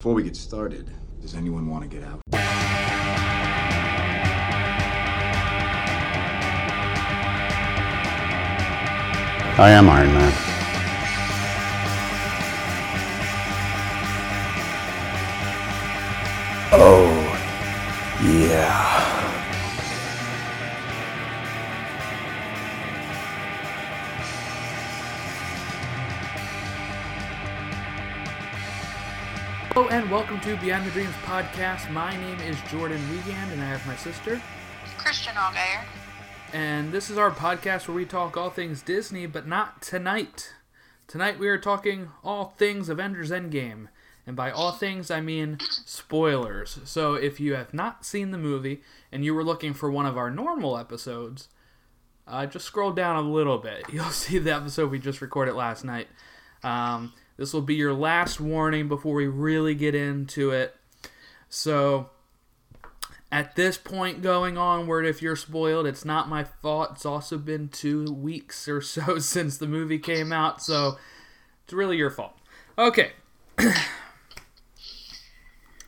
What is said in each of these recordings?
Before we get started, does anyone want to get out? I am Iron Man. Oh, Hello and welcome to Beyond the Dreams podcast. My name is Jordan Wiegand and I have my sister. Christian Allgaier. And this is our podcast where we talk all things Disney, but not tonight. Tonight we are talking all things Avengers Endgame. And by all things, I mean spoilers. So if you have not seen the movie and you were looking for one of our normal episodes, uh, just scroll down a little bit. You'll see the episode we just recorded last night. Um, this will be your last warning before we really get into it. So, at this point going onward, if you're spoiled, it's not my fault. It's also been two weeks or so since the movie came out, so it's really your fault. Okay.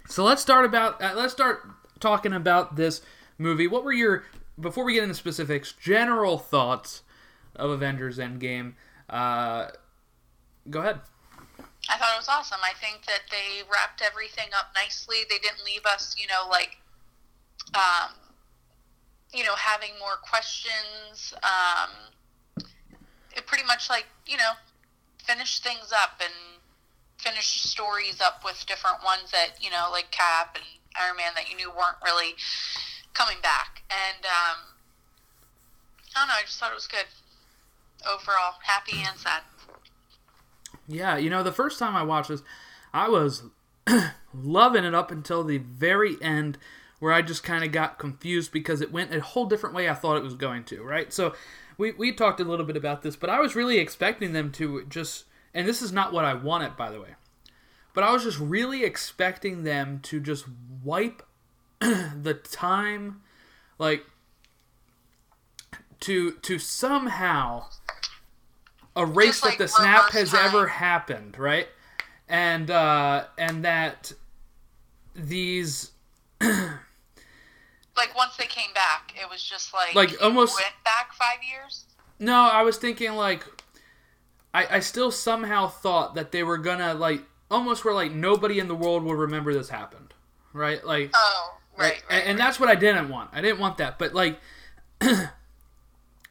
so let's start about uh, let's start talking about this movie. What were your before we get into specifics, general thoughts of Avengers Endgame? Uh, go ahead. I thought it was awesome. I think that they wrapped everything up nicely. They didn't leave us, you know, like, um, you know, having more questions. Um, it pretty much like, you know, finished things up and finished stories up with different ones that, you know, like Cap and Iron Man that you knew weren't really coming back. And, um, I don't know, I just thought it was good. Overall, happy and sad. Yeah, you know, the first time I watched this, I was loving it up until the very end, where I just kind of got confused because it went a whole different way I thought it was going to, right? So we, we talked a little bit about this, but I was really expecting them to just, and this is not what I wanted, by the way, but I was just really expecting them to just wipe the time, like, to to somehow Just, like, that the snap has time. ever happened, right? And uh, and that these like once they came back, it was just like Like, almost- went back five years. no, I was thinking like I I still somehow thought that they were gonna like almost where like nobody in the world will remember this happened, right? Like Oh, right, Like, right. and, and that's what I didn't want. I didn't want that, but like,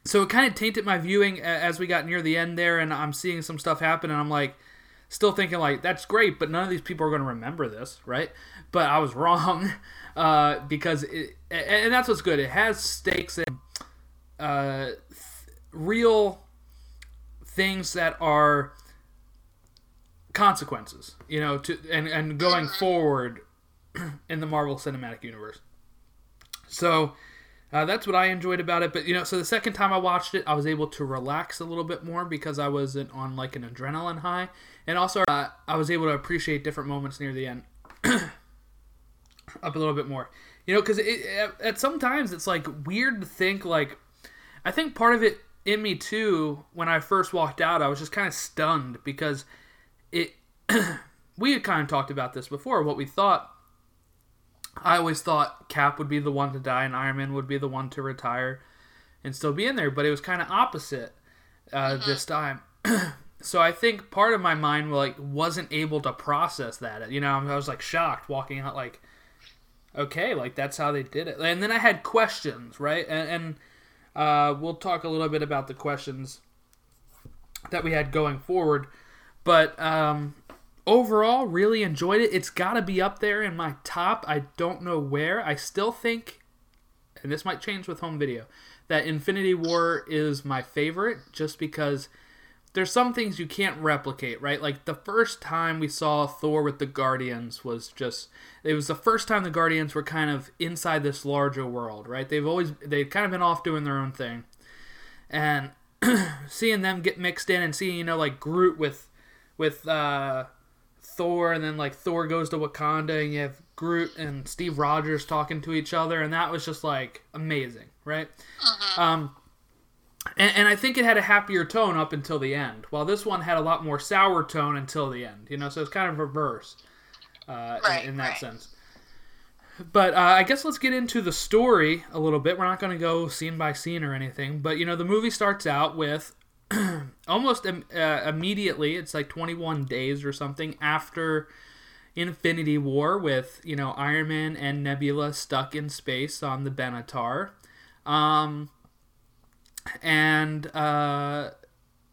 so it kind of tainted my viewing as we got near the end there, and I'm seeing some stuff happen, and I'm like, still thinking like that's great, but none of these people are going to remember this, right? But I was wrong uh, because it, and that's what's good. It has stakes and uh, th- real things that are consequences, you know, to and and going forward in the Marvel Cinematic Universe. So uh, that's what I enjoyed about it. But you know, so the second time I watched it, I was able to relax a little bit more because I wasn't on like an adrenaline high, and also uh, I was able to appreciate different moments near the end up a little bit more. You know, because at, at sometimes it's like weird to think like I think part of it in me too when I first walked out, I was just kind of stunned because it. we had kind of talked about this before. What we thought I always thought Cap would be the one to die and Iron Man would be the one to retire and still be in there, but it was kind of opposite uh, this time. so I think part of my mind like wasn't able to process that. You know, I was like shocked walking out, like, okay, like that's how they did it. And then I had questions, right? And, and uh, we'll talk a little bit about the questions that we had going forward. But um, overall, really enjoyed it. It's got to be up there in my top. I don't know where. I still think, and this might change with home video, that Infinity War is my favorite just because there's some things you can't replicate, right? Like the first time we saw Thor with the Guardians was just it was the first time the Guardians were kind of inside this larger world, right? They've always they've kind of been off doing their own thing. And seeing them get mixed in and seeing, you know, like Groot with with uh Thor and then like Thor goes to Wakanda and you have Groot and Steve Rogers talking to each other and that was just like amazing, right? Um and, and I think it had a happier tone up until the end, while this one had a lot more sour tone until the end. You know, so it's kind of reverse. uh, in- in, that right. sense. But uh, I guess let's get into the story a little bit. We're not going to go scene by scene or anything, but you know the movie starts out with almost uh, immediately. It's like 21 days or something after Infinity War, with you know Iron Man and Nebula stuck in space on the Benatar, um, and uh,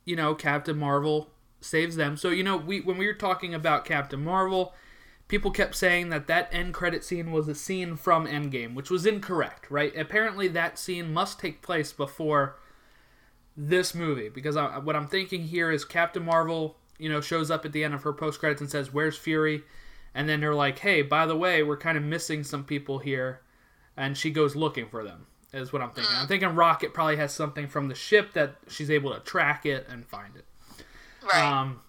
you know Captain Marvel saves them. So you know we when we were talking about Captain Marvel, people kept saying that that end credit scene was a scene from Endgame, which was incorrect. Right? Apparently that scene must take place before this movie because I, what I'm thinking here is Captain Marvel, you know, shows up at the end of her post credits and says, "Where's Fury?" And then they're like, "Hey, by the way, we're kind of missing some people here," and she goes looking for them. Is what I'm thinking. I'm thinking Rocket probably has something from the ship that she's able to track it and find it. Right. Um,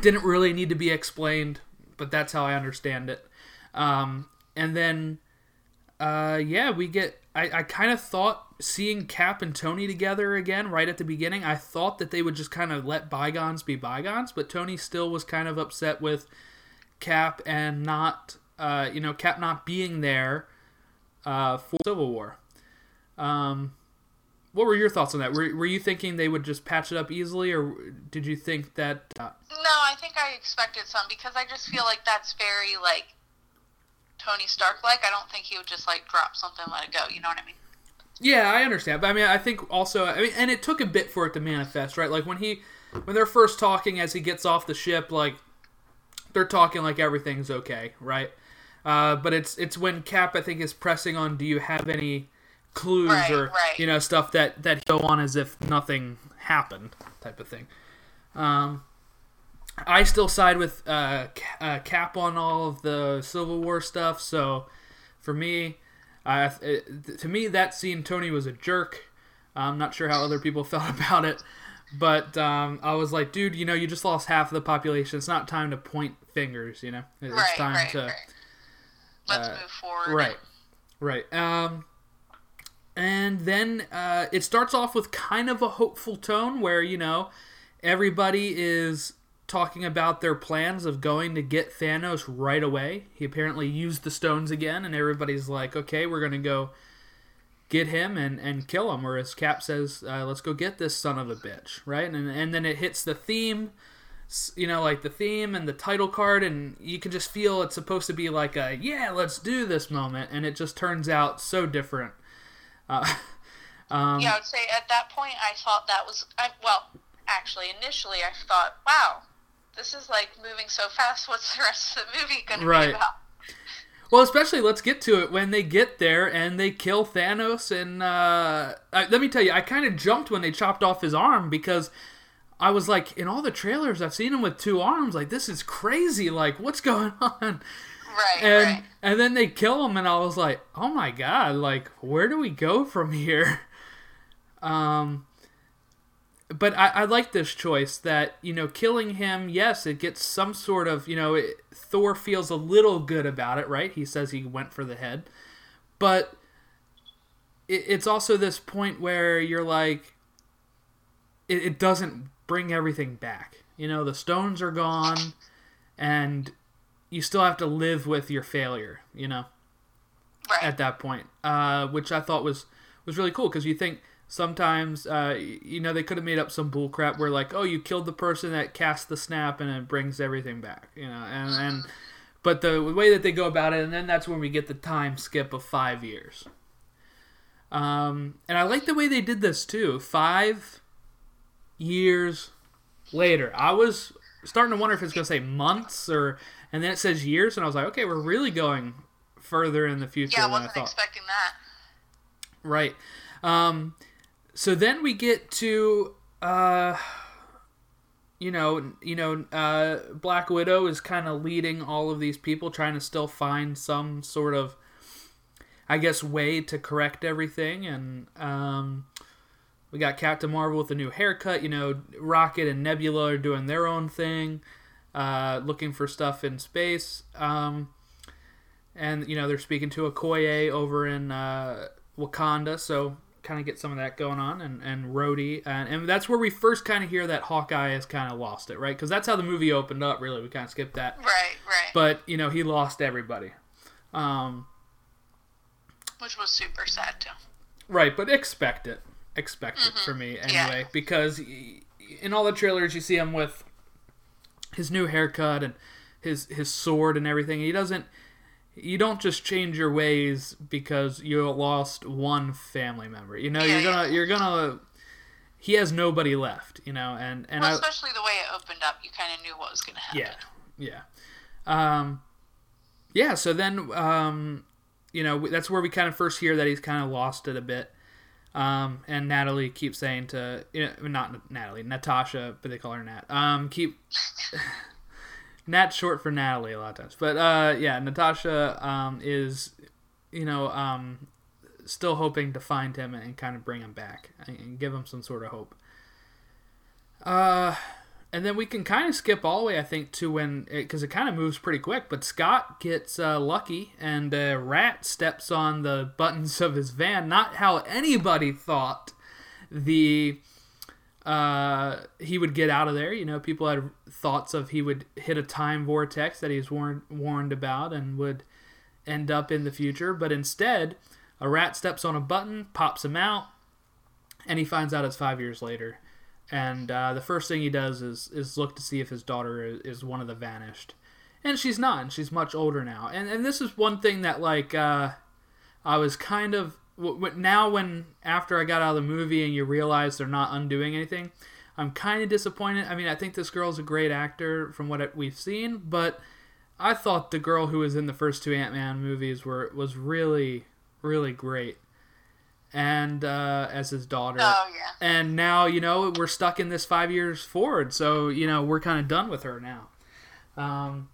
didn't really need to be explained, but that's how I understand it. Um, and then, uh, yeah, we get. I, I kind of thought seeing Cap and Tony together again right at the beginning. I thought that they would just kind of let bygones be bygones, but Tony still was kind of upset with Cap and not, uh, you know, Cap not being there uh, for Civil War. Um, what were your thoughts on that? Were, were you thinking they would just patch it up easily, or did you think that? Uh, No, I think I expected some because I just feel like that's very like Tony Stark like. I don't think he would just like drop something and let it go. You know what I mean? yeah, I understand, but I mean, I think also, I mean, and it took a bit for it to manifest, right? Like when he, when they're first talking as he gets off the ship, like they're talking like everything's okay, right? Uh, but it's it's when Cap, I think, is pressing on. Do you have any clues Right, or right. you know stuff that that go on as if nothing happened, type of thing. Um, I still side with uh, uh, Cap on all of the Civil War stuff. So for me, it, to me that scene, Tony was a jerk. I'm not sure how other people felt about it, but um, I was like, dude, you know, you just lost half of the population. It's not time to point fingers. You know, it's right, time right, to right. Let's uh, move forward. Right, right. Um, and then uh, it starts off with kind of a hopeful tone where you know everybody is talking about their plans of going to get Thanos right away. He apparently used the stones again, and everybody's like, "Okay, we're gonna go get him and, and kill him." Whereas Cap says, uh, "Let's go get this son of a bitch," right? And and then it hits the theme you know, like the theme and the title card, and you can just feel it's supposed to be like a yeah, let's do this moment, and it just turns out so different. Uh, um, Yeah, I would say at that point I thought that was I, well, actually initially I thought, wow, this is like moving so fast. What's the rest of the movie going to Right. be about? Well, especially let's get to it when they get there and they kill Thanos. And uh, uh, let me tell you, I kind of jumped when they chopped off his arm because I was like, in all the trailers, I've seen him with two arms. Like, this is crazy. Like, what's going on? Right, and right. and then they kill him and i was like oh my god like where do we go from here um but i, I like this choice that you know killing him yes it gets some sort of you know it, thor feels a little good about it right? He says he went for the head. But it, it's also this point where you're like it, it doesn't bring everything back. You know the stones are gone and you still have to live with your failure, you know, Right. at that point, uh, which I thought was was really cool because you think sometimes, uh, you know, they could have made up some bull crap where like, oh, you killed the person that cast the snap and it brings everything back, you know, and and but the way that they go about it, and then that's when we get the time skip of five years. Um, and I like the way they did this too. Five years later, I was starting to wonder if it's going to say months or, and then it says years, and I was like, okay, we're really going further in the future yeah, I than I wasn't thought. expecting that. Right. Um, so then we get to, uh, you know, you know, uh, Black Widow is kind of leading all of these people, trying to still find some sort of, I guess, way to correct everything, and um, we got Captain Marvel with a new haircut. You know, Rocket and Nebula are doing their own thing, uh, looking for stuff in space. Um, and you know they're speaking to Okoye over in uh, Wakanda, so kind of get some of that going on, and and Rhodey, and, and that's where we first kind of hear that Hawkeye has kind of lost it, right? Because that's how the movie opened up. Really, we kind of skipped that, Right, right. but you know he lost everybody. Um, Which was super sad too. Right, but expect it. Expect it for me anyway, Yeah. because in all the trailers you see him with his new haircut and his his sword and everything. He doesn't. You don't just change your ways because you lost one family member. You know, Yeah, you're gonna yeah. you're gonna. He has nobody left. You know, and and Well, I, especially the way it opened up, you kind of knew what was going to happen. yeah, yeah, um, yeah. So then, um, you know, that's where we kind of first hear that he's kind of lost it a bit. Um, and Natalie keeps saying to, you know, not Natalie, Natasha, but they call her Nat. Um, keep Nat's short for Natalie a lot of times, but uh, yeah, Natasha um, is, you know, um, still hoping to find him and kind of bring him back and give him some sort of hope. Uh, and then we can kind of skip all the way, I think, to when because it, kind of moves pretty quick. But Scott gets uh, lucky, and uh, Rat steps on the buttons of his van. Not how anybody thought the uh, he would get out of there. You know, people had thoughts of he would hit a time vortex that he's warned warned about and would end up in the future. But instead, a rat steps on a button, pops him out, and he finds out it's five years later. And uh, the first thing he does is is look to see if his daughter is, is one of the vanished, and she's not. And she's much older now. And and this is one thing that like uh, I was kind of now when after I got out of the movie and you realize they're not undoing anything, I'm kind of disappointed. I mean, I think this girl's a great actor from what we've seen, but I thought the girl who was in the first two Ant Man movies were was really really great, and uh, as his daughter. Oh yeah. And now you know we're stuck in this five years forward, so you know we're kind of done with her now. Um,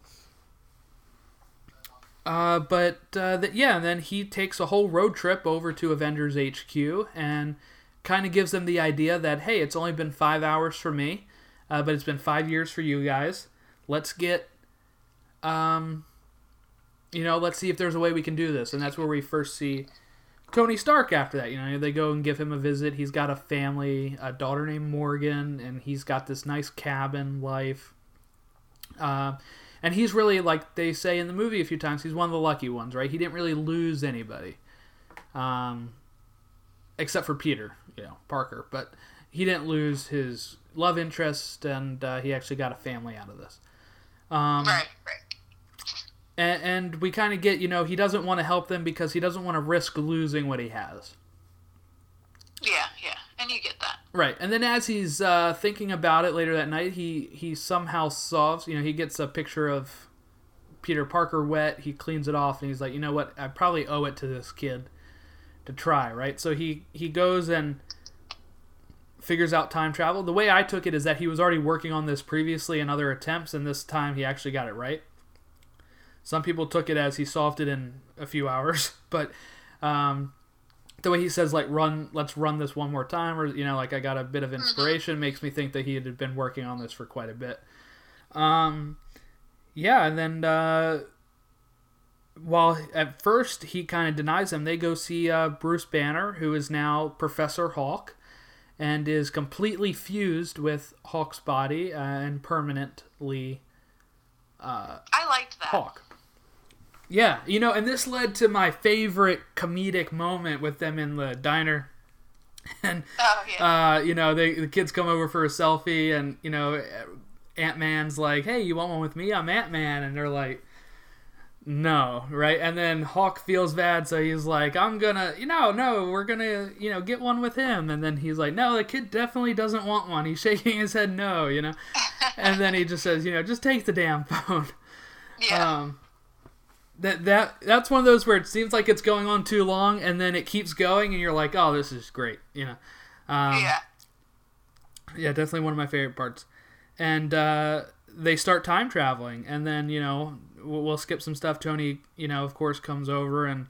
uh, but uh, th- yeah, and then he takes a whole road trip over to Avengers HQ and kind of gives them the idea that hey, it's only been five hours for me, uh, but it's been five years for you guys. Let's get, um, you know, let's see if there's a way we can do this, and that's where we first see Tony Stark after that. You know, they go and give him a visit. He's got a family, a daughter named Morgan, and he's got this nice cabin life. Uh, and he's really, like they say in the movie a few times, he's one of the lucky ones, right? He didn't really lose anybody. Um, except for Peter, you know, Parker. But he didn't lose his love interest, and uh, he actually got a family out of this. Um, Right, right. and, and we kind of get you know he doesn't want to help them because he doesn't want to risk losing what he has Yeah, yeah. And you get that. Right and then as he's uh, thinking about it later that night he he somehow solves you know he gets a picture of peter parker wet he cleans it off and he's like you know what? I probably owe it to this kid to try right? So he he goes and figures out time travel. The way i took it is that he was already working on this previously in other attempts and this time he actually got it right. Some people took it as he solved it in a few hours, but um, the way he says like run, let's run this one more time, or you know, like I got a bit of inspiration, makes me think that he had been working on this for quite a bit. Um, yeah, and then uh, while at first he kind of denies them, they go see uh, Bruce Banner, who is now Professor Hulk, and is completely fused with Hulk's body uh, and permanently uh, I liked that. Hulk. Yeah, you know, and this led to my favorite comedic moment with them in the diner. And Oh yeah. uh, you know, they the kids come over for a selfie, and you know, Ant Man's like, "Hey, you want one with me? I'm Ant Man," and they're like, "No, right?" And then Hulk feels bad, so he's like, "I'm gonna, you know, no, we're gonna, you know, get one with him." And then he's like, "No, the kid definitely doesn't want one." He's shaking his head, "No," you know. and then he just says, "You know, just take the damn phone." yeah. Um, that that that's one of those where it seems like it's going on too long, and then it keeps going, and you're like, "Oh, this is great," you know. Um, yeah. yeah, definitely one of my favorite parts. And uh, they start time traveling, and then you know we'll, we'll skip some stuff. Tony, you know, of course, comes over and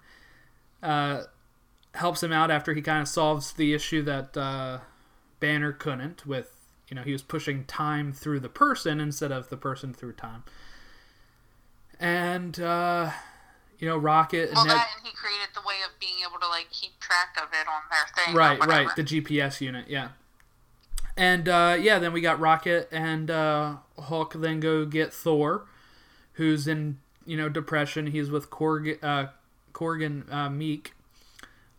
uh, helps him out after he kind of solves the issue that uh, Banner couldn't. With you know, he was pushing time through the person instead of the person through time. And uh, you know, Rocket and Well, Ned. that and he created the way of being able to like keep track of it on their thing. Right, right. The GPS unit, yeah. And uh, yeah, then we got Rocket and uh, Hulk. Then go get Thor, who's in you know depression. He's with Korg, uh, Corgan uh, Miek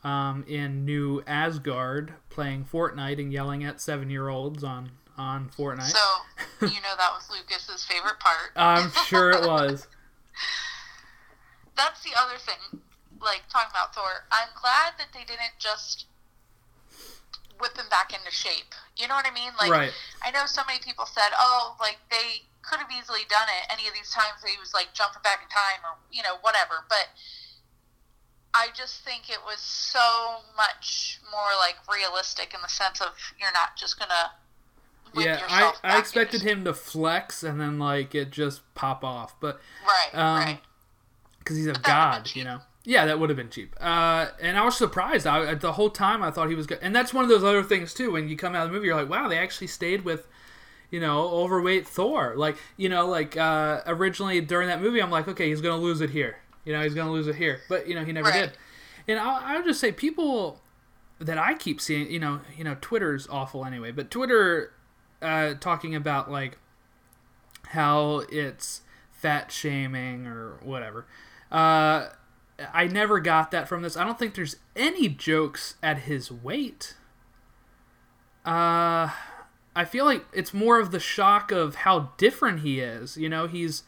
um, in New Asgard, playing Fortnite and yelling at seven-year-olds on on Fortnite. So you know that was Lucas's favorite part. I'm sure it was. That's the other thing. Like talking about Thor, I'm glad that they didn't just whip him back into shape. You know what I mean? Like Right. I know so many people said, "Oh, like they could have easily done it any of these times that he was like jumping back in time or you know whatever." But I just think it was so much more like realistic in the sense of you're not just gonna. whip Yeah, I, I expected him to flex and then like it just pop off, but Right, um, right. Because he's a that god, you know. Yeah, that would have been cheap. Uh, and I was surprised. I, the whole time I thought he was good. And that's one of those other things too. When you come out of the movie, you're like, wow, they actually stayed with, you know, overweight Thor. Like, you know, like uh, originally during that movie, I'm like, okay, he's gonna lose it here. You know, he's gonna lose it here. But you know, he never Right. did. And I'll, I'll just say, people that I keep seeing, you know, you know, Twitter's awful anyway. But Twitter uh, talking about like how it's fat shaming or whatever. Uh, I never got that from this. I don't think there's any jokes at his weight. Uh, I feel like it's more of the shock of how different he is. You know, he's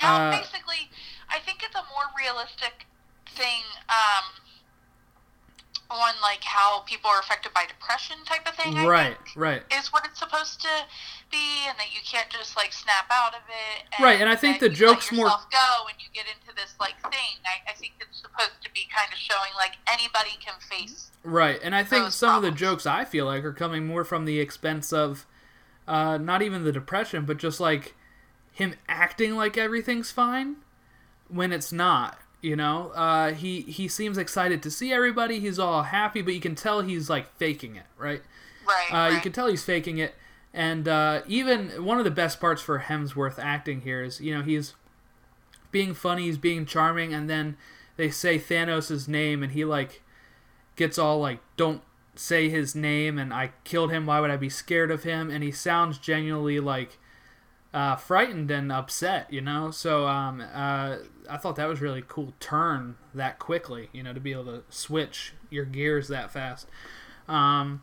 Uh, basically, I think it's a more realistic thing um, on like how people are affected by depression type of thing. I right, think, right. Is what it's supposed to be, and that you can't just like snap out of it. And Right, and I think the joke's more- go, and you get into this like thing. I, I think it's supposed to be kind of showing like anybody can face. Right, and I think some of the jokes I feel like are coming more from the expense of uh, not even the depression, but just like him acting like everything's fine when it's not. You know, uh, he he seems excited to see everybody. He's all happy, but you can tell he's like faking it, right? Right. Uh, You can tell he's faking it, and uh, even one of the best parts for Hemsworth acting here is you know he's being funny, he's being charming, and then they say Thanos' name, and he like gets all like, "Don't say his name," and I killed him. Why would I be scared of him? And he sounds genuinely like uh, frightened and upset, you know. So um, uh, I thought that was really cool turn that quickly, you know, to be able to switch your gears that fast. Um,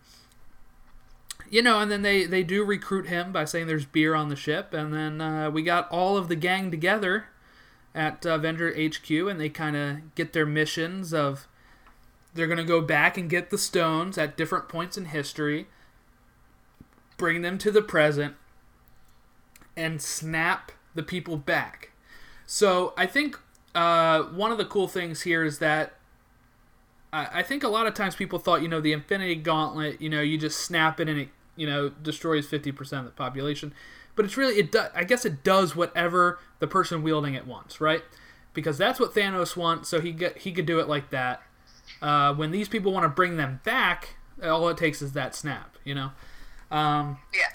you know, and then they they do recruit him by saying there's beer on the ship, and then uh, we got all of the gang together at Avenger HQ, and they kind of get their missions of they're gonna go back and get the stones at different points in history, bring them to the present, and snap the people back. So I think uh, one of the cool things here is that I, I think a lot of times people thought, you know, the Infinity Gauntlet, you know, you just snap it and it, you know, destroys fifty percent of the population. But it's really, it. Do, I guess it does whatever the person wielding it wants, right? Because that's what Thanos wants. So he get, he could do it like that. Uh, when these people want to bring them back, all it takes is that snap, you know. Um, yeah.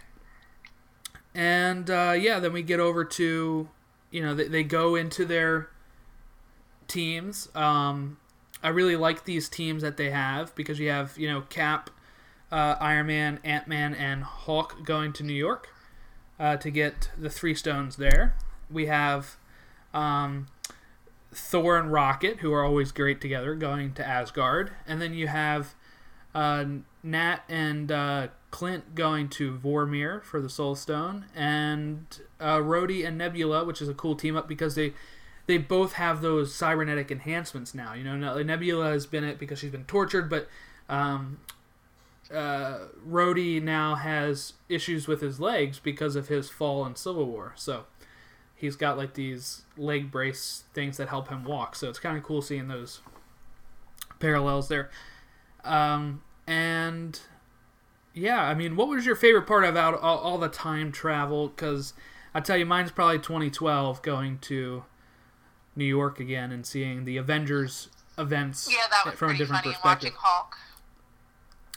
And uh, yeah, then we get over to, you know, they, they go into their teams. Um, I really like these teams that they have because you have, you know, Cap, uh, Iron Man, Ant Man, and Hulk going to New York uh, to get the three stones there. We have um, Thor and Rocket, who are always great together, going to Asgard. And then you have uh, Nat and uh, Clint going to Vormir for the Soul Stone, and uh, Rhodey and Nebula, which is a cool team up because they they both have those cybernetic enhancements now. You know, Nebula has been it because she's been tortured, but um, uh, Rhodey now has issues with his legs because of his fall in Civil War. So he's got like these leg brace things that help him walk. So it's kind of cool seeing those parallels there. Um, and yeah, I mean, what was your favorite part about all, all the time travel? Because I tell you, mine's probably 2012 going to New York again and seeing the Avengers events Yeah, from a different funny perspective. watching Hulk.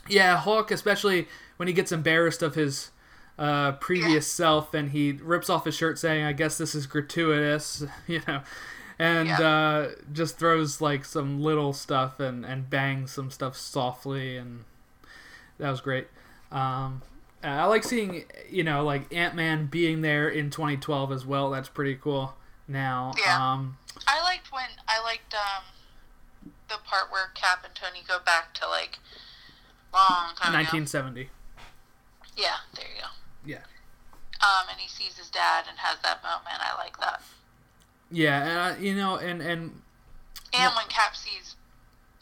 Yeah, Hulk, especially when he gets embarrassed of his uh, previous self and he rips off his shirt saying, "I guess this is gratuitous," you know. and Yeah. uh, just throws like some little stuff and and bangs some stuff softly, and that was great. Um, I like seeing you know like Ant Man being there in 2012 as well. That's pretty cool. Now, Yeah. um, I liked when I liked um the part where Cap and Tony go back to like long time ago. 1970. Yeah, there you go. Yeah. Um, and he sees his dad and has that moment. I like that. Yeah, and uh, you know, and and And when Cap sees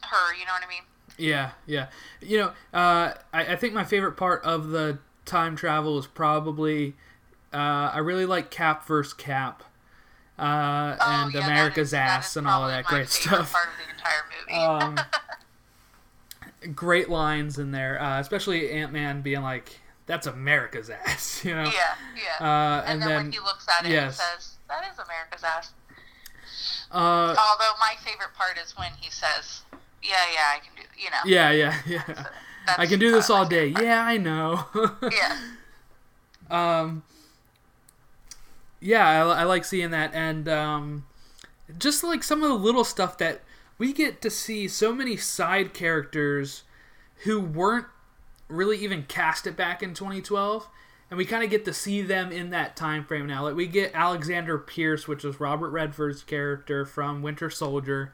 her, you know what I mean? Yeah, yeah. You know, uh, I, I think my favorite part of the time travel is probably uh, I really like Cap versus Cap uh, Oh, and yeah, America's is- ass and all of that great stuff. Part of the entire movie. Um, great lines in there, uh, especially Ant Man being like, "That's America's ass," you know. yeah, yeah. Uh, and, and then, then when he looks at it yes. and says, "That is America's ass." uh, Although my favorite part is when he says, "Yeah, yeah, I can do," you know. yeah, yeah, yeah. I can do this all day. Yeah, I know. Yeah. um yeah I, I like seeing that and um just like some of the little stuff that we get to see so many side characters who weren't really even casted back in 2012 and we kind of get to see them in that time frame now like we get alexander pierce which is robert redford's character from winter soldier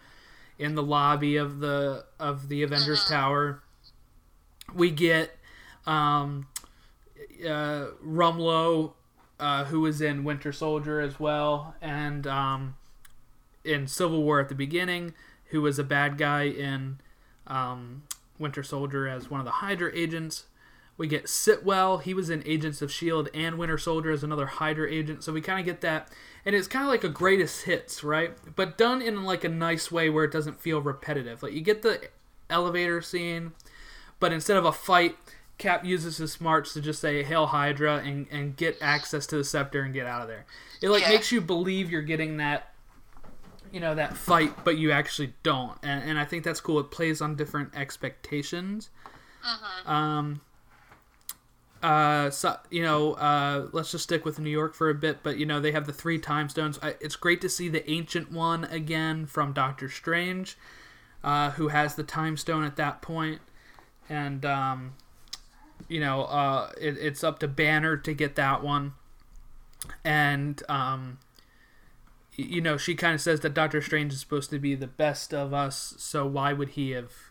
in the lobby of the of the avengers tower we get um uh, Rumlow, uh, who was in Winter Soldier as well, and um, in Civil War at the beginning, who was a bad guy in um, Winter Soldier as one of the Hydra agents. We get Sitwell, he was in Agents of S.H.I.E.L.D. and Winter Soldier as another Hydra agent, so we kind of get that. And it's kind of like a greatest hits, right? But done in like a nice way where it doesn't feel repetitive. Like you get the elevator scene, but instead of a fight, Cap uses his smarts to just say "Hail Hydra" and, and get access to the scepter and get out of there. It like Yeah. makes you believe you're getting that, you know, that fight, but you actually don't. And, and I think that's cool. It plays on different expectations. Um. Uh, so you know, uh, let's just stick with New York for a bit. But you know, they have the three time stones. I, it's great to see the ancient one again from Doctor Strange, uh, who has the time stone at that point, and um, you know, uh, it, it's up to Banner to get that one. And, um, you know, she kind of says that Doctor Strange is supposed to be the best of us, so why would he have,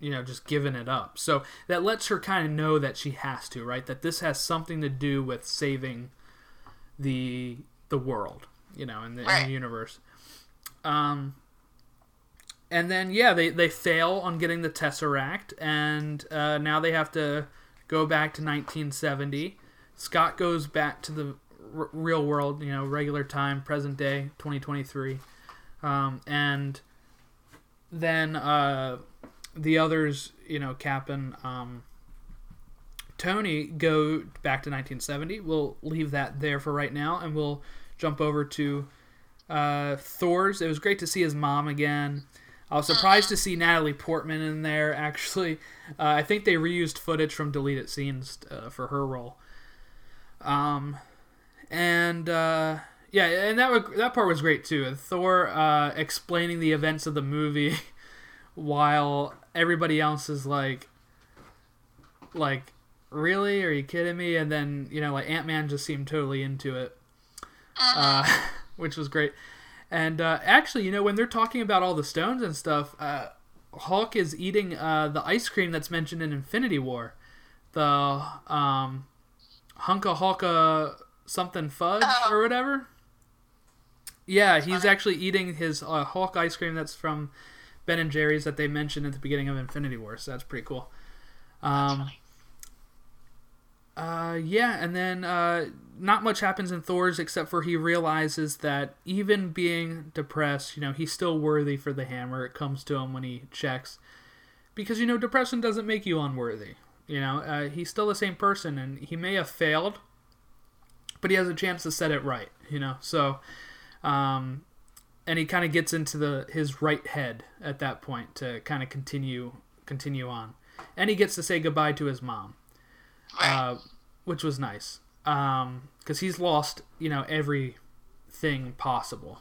you know, just giving it up? So that lets her kind of know that she has to, right? That this has something to do with saving the the world, you know, in the, in Right. the universe. Um, and then yeah, they they fail on getting the Tesseract, and uh, now they have to go back to 1970. Scott goes back to the r- real world, you know, regular time, present day, 2023, um, and then uh, the others, you know, Cap and um, Tony go back to 1970. We'll leave that there for right now, and we'll jump over to uh, Thor's. It was great to see his mom again. I was surprised to see Natalie Portman in there. Actually, uh, I think they reused footage from deleted scenes uh, for her role. Um, and uh, yeah, and that that part was great too. Thor uh, explaining the events of the movie while everybody else is like, like, really? Are you kidding me? And then you know, like Ant Man just seemed totally into it, uh, which was great. And uh, actually, you know, when they're talking about all the stones and stuff, uh, Hulk is eating uh, the ice cream that's mentioned in Infinity War, the um, Hunka Hulka something fudge or whatever. Yeah, he's actually eating his uh, Hulk ice cream that's from Ben and Jerry's that they mentioned at the beginning of Infinity War. So that's pretty cool. Um, uh, yeah, and then uh, not much happens in Thor's except for he realizes that even being depressed, you know, he's still worthy for the hammer. It comes to him when he checks. Because, you know, depression doesn't make you unworthy. You know, uh, he's still the same person, and he may have failed, but he has a chance to set it right, you know? So, um, and he kind of gets into the his right head at that point to kind of continue continue on. And he gets to say goodbye to his mom uh, which was nice because he's lost you know everything possible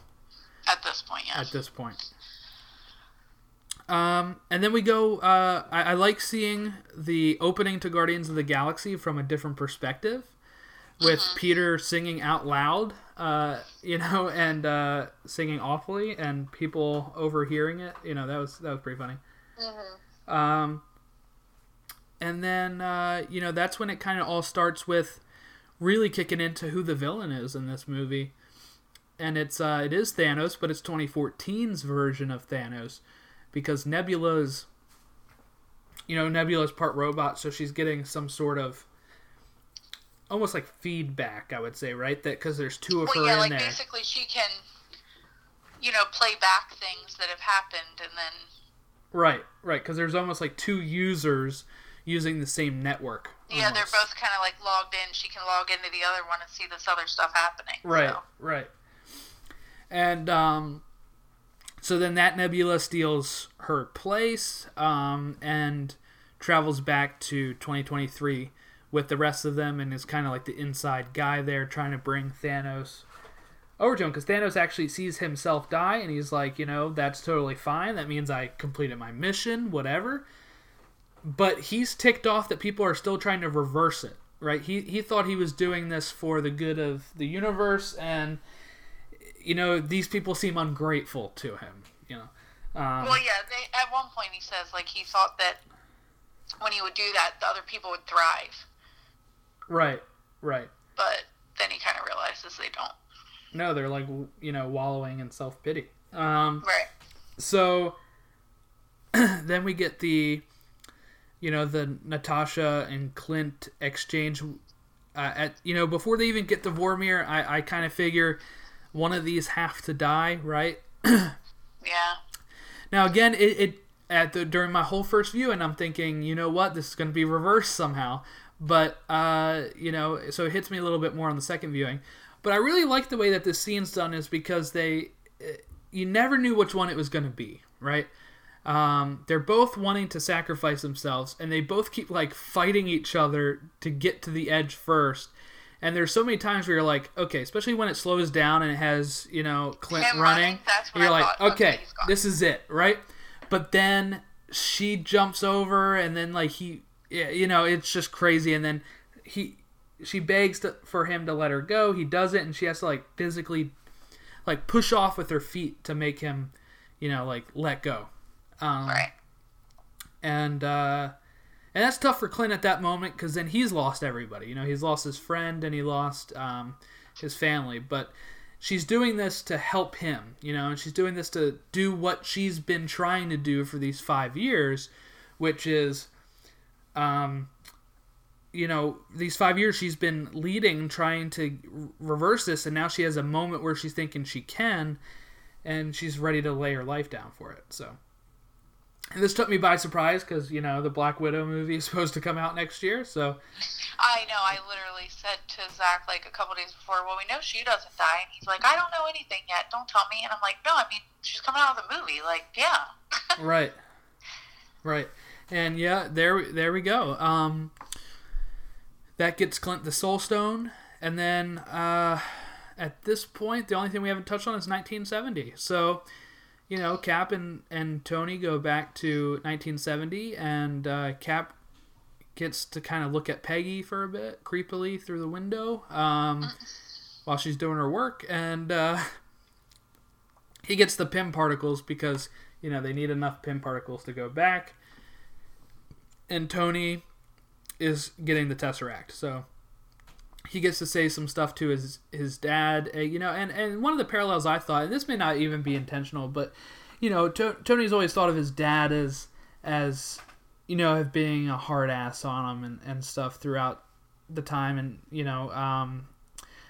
At this point, yeah. at this point. Um, and then we go. Uh, I, I like seeing the opening to Guardians of the Galaxy from a different perspective, with Peter singing out loud, uh, you know, and uh, singing awfully, and people overhearing it. You know, that was that was pretty funny. Um, and then uh, you know that's when it kind of all starts with really kicking into who the villain is in this movie, and it's uh, it is Thanos, but it's 2014's version of Thanos because Nebula's you know Nebula's part robot, so she's getting some sort of almost like feedback, I would say, right? That because there's two of Well, her yeah, in like there. basically she can, you know, play back things that have happened, and then Right, right, because there's almost like two users using the same network. yeah, they're both kind of like logged in. She can log into the other one and see this other stuff happening. Right, so. right. And um, so then that Nebula steals her place um, and travels back to 2023 with the rest of them and is kind of like the inside guy there trying to bring Thanos over to him because Thanos actually sees himself die and he's like, you know, that's totally fine. That means I completed my mission, whatever. But he's ticked off that people are still trying to reverse it, right? He, he thought he was doing this for the good of the universe and you know these people seem ungrateful to him you know um, Well, yeah. They, at one point, he says like he thought that when he would do that, the other people would thrive, right right but then he kind of realizes they don't. no they're like you know wallowing in self-pity um, Right. so then we get the you know the natasha and clint exchange uh, at you know before they even get the vormir i, I kind of figure one of these have to die right Yeah. Now again, it, it at the during my whole first view, and I'm thinking, you know what, this is going to be reversed somehow. But uh, you know, so it hits me a little bit more on the second viewing. But I really like the way that this scene's done, is because they, eh, you never knew which one it was going to be, right? Um, they're both wanting to sacrifice themselves, and they both keep like fighting each other to get to the edge first. And there's so many times where you're like, okay, especially when it slows down and it has, you know, Clint running. running, you're I like, thought, okay, okay, this is it, right? But then she jumps over, and then like he, yeah, you know, it's just crazy. And then he, she begs to, for him to let her go. He doesn't, and she has to like physically, like push off with her feet to make him, you know, like let go. Um, Right. and uh, and that's tough for Clint at that moment because then he's lost everybody. You know, he's lost his friend and he lost um, his family. But she's doing this to help him. You know, and she's doing this to do what she's been trying to do for these five years, which is, um, you know, these five years she's been leading, trying to reverse this, and now she has a moment where she's thinking she can, and she's ready to lay her life down for it. So. And this took me by surprise because you know the Black Widow movie is supposed to come out next year. So I know. I literally said to Zach like a couple days before, "Well, we know she doesn't die," and he's like, "I don't know anything yet. Don't tell me." And I'm like, "No, I mean, she's coming out of the movie. Like, yeah." right, right, and yeah, there there we go. Um, that gets Clint the Soul Stone, and then uh, at this point, the only thing we haven't touched on is 1970. So. You know, Cap and, and Tony go back to 1970, and uh, Cap gets to kind of look at Peggy for a bit, creepily through the window, um, while she's doing her work, and uh, he gets the Pym particles because you know they need enough Pym particles to go back, and Tony is getting the Tesseract, so he gets to say some stuff to his his dad, uh, you know, and and one of the parallels I thought, and this may not even be intentional, but you know, to- Tony's always thought of his dad as as you know, of being a hard ass on him and, and stuff throughout the time, and you know, um,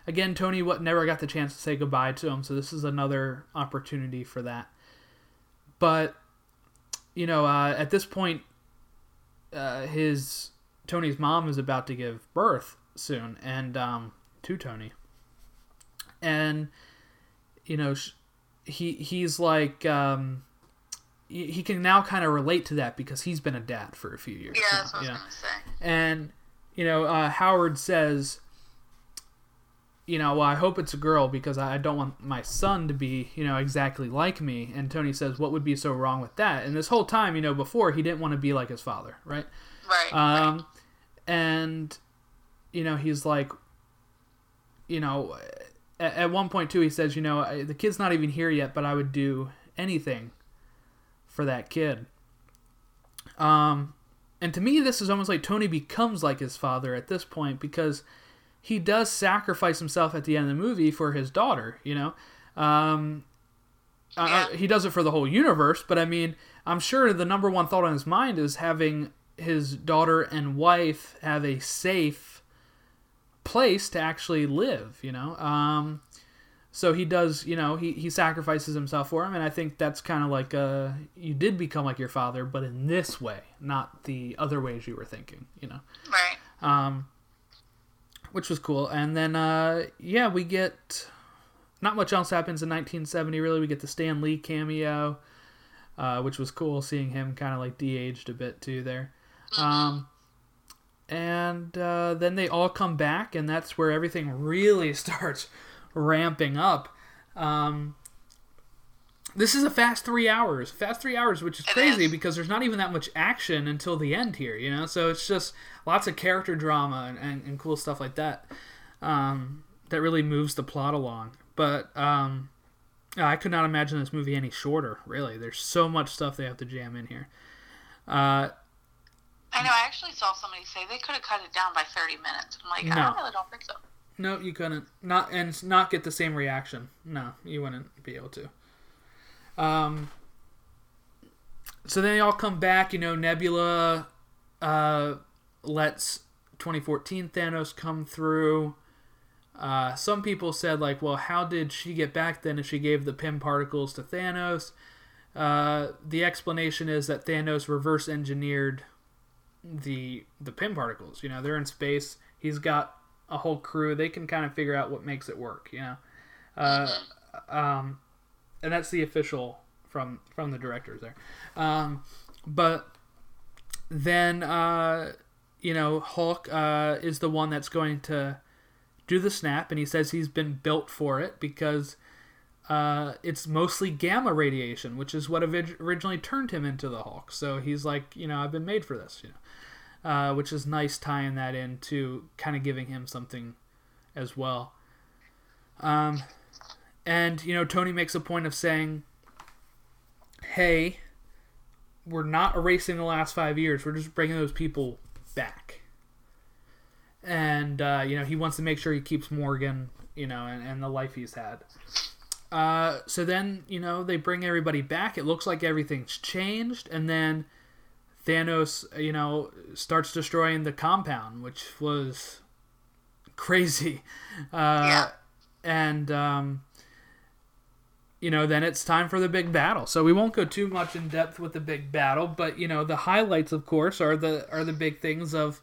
again, Tony what never got the chance to say goodbye to him, so this is another opportunity for that. But you know, uh, at this point, uh, his Tony's mom is about to give birth soon, and um, to Tony, and you know, sh- he he's like. Um, he he can now kind of relate to that because he's been a dad for a few years. Yeah, now, that's what I was know? gonna say. And you know, uh, Howard says, you know, well, I hope it's a girl because I don't want my son to be, you know, exactly like me. And Tony says, what would be so wrong with that? And this whole time, you know, before he didn't want to be like his father, right? Right. Um, right. and you know, he's like, you know, at, at one point too, he says, you know, the kid's not even here yet, but I would do anything for that kid. Um, and to me, this is almost like Tony becomes like his father at this point because he does sacrifice himself at the end of the movie for his daughter. You know, um, uh, he does it for the whole universe, but I mean, I'm sure the number one thought on his mind is having his daughter and wife have a safe place to actually live. You know, um, so he does. You know, he he sacrifices himself for him, and I think that's kind of like uh, you did become like your father, but in this way, not the other ways you were thinking. You know Right. um, which was cool. And then, uh, yeah, we get not much else happens in 1970. Really, we get the Stan Lee cameo, uh, which was cool seeing him kind of like de-aged a bit too there. Um, and uh, then they all come back, and that's where everything really starts ramping up. Um, this is a fast three hours, fast three hours, which is It crazy is. because there's not even that much action until the end here, you know. So it's just lots of character drama and, and, and cool stuff like that um, that really moves the plot along. But um, I could not imagine this movie any shorter. Really, there's so much stuff they have to jam in here. Uh, I know. I actually saw somebody say they could have cut it down by 30 minutes. I'm like, No. I really don't think so. No, you couldn't. Not and not get the same reaction. No, you wouldn't be able to. Um. So then they all come back. You know, Nebula uh, lets 2014 Thanos come through. Uh, some people said like, well, how did she get back then if she gave the Pym particles to Thanos? Uh, the explanation is that Thanos reverse engineered the the Pym particles. You know, they're in space. He's got a whole crew. They can kind of figure out what makes it work. You know, uh, um, and that's the official from from the directors there. Um, but then uh, you know, Hulk uh, is the one that's going to do the snap, and he says he's been built for it because uh, it's mostly gamma radiation, which is what orig- originally turned him into the Hulk. So he's like, you know, I've been made for this, you know, uh, which is nice tying that into kind of giving him something as well. Um, and you know, Tony makes a point of saying, "Hey, we're not erasing the last five years. We're just bringing those people back." And uh, you know, he wants to make sure he keeps Morgan, you know, and, and the life he's had. Uh, so then, you know, they bring everybody back. It looks like everything's changed, and then Thanos, you know, starts destroying the compound, which was crazy. Uh, Yeah. And um, you know, then it's time for the big battle. So we won't go too much in depth with the big battle, but you know, the highlights, of course, are the are the big things of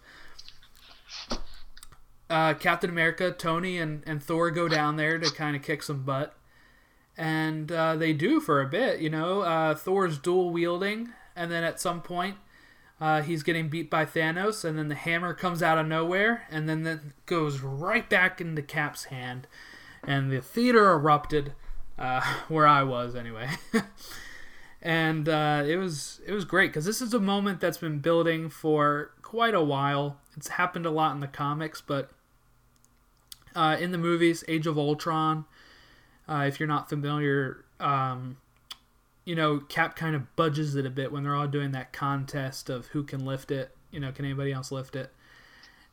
uh, Captain America, Tony, and, and Thor go down there to kind of kick some butt. And uh, they do for a bit, you know. Uh, Thor's dual wielding, and then at some point, uh, he's getting beat by Thanos, and then the hammer comes out of nowhere, and then that goes right back into Cap's hand, and the theater erupted, uh, where I was anyway. and uh, it was it was great because this is a moment that's been building for quite a while. It's happened a lot in the comics, but uh, in the movies, Age of Ultron, uh, if you're not familiar, um, you know, Cap kind of budges it a bit when they're all doing that contest of who can lift it. You know, can anybody else lift it?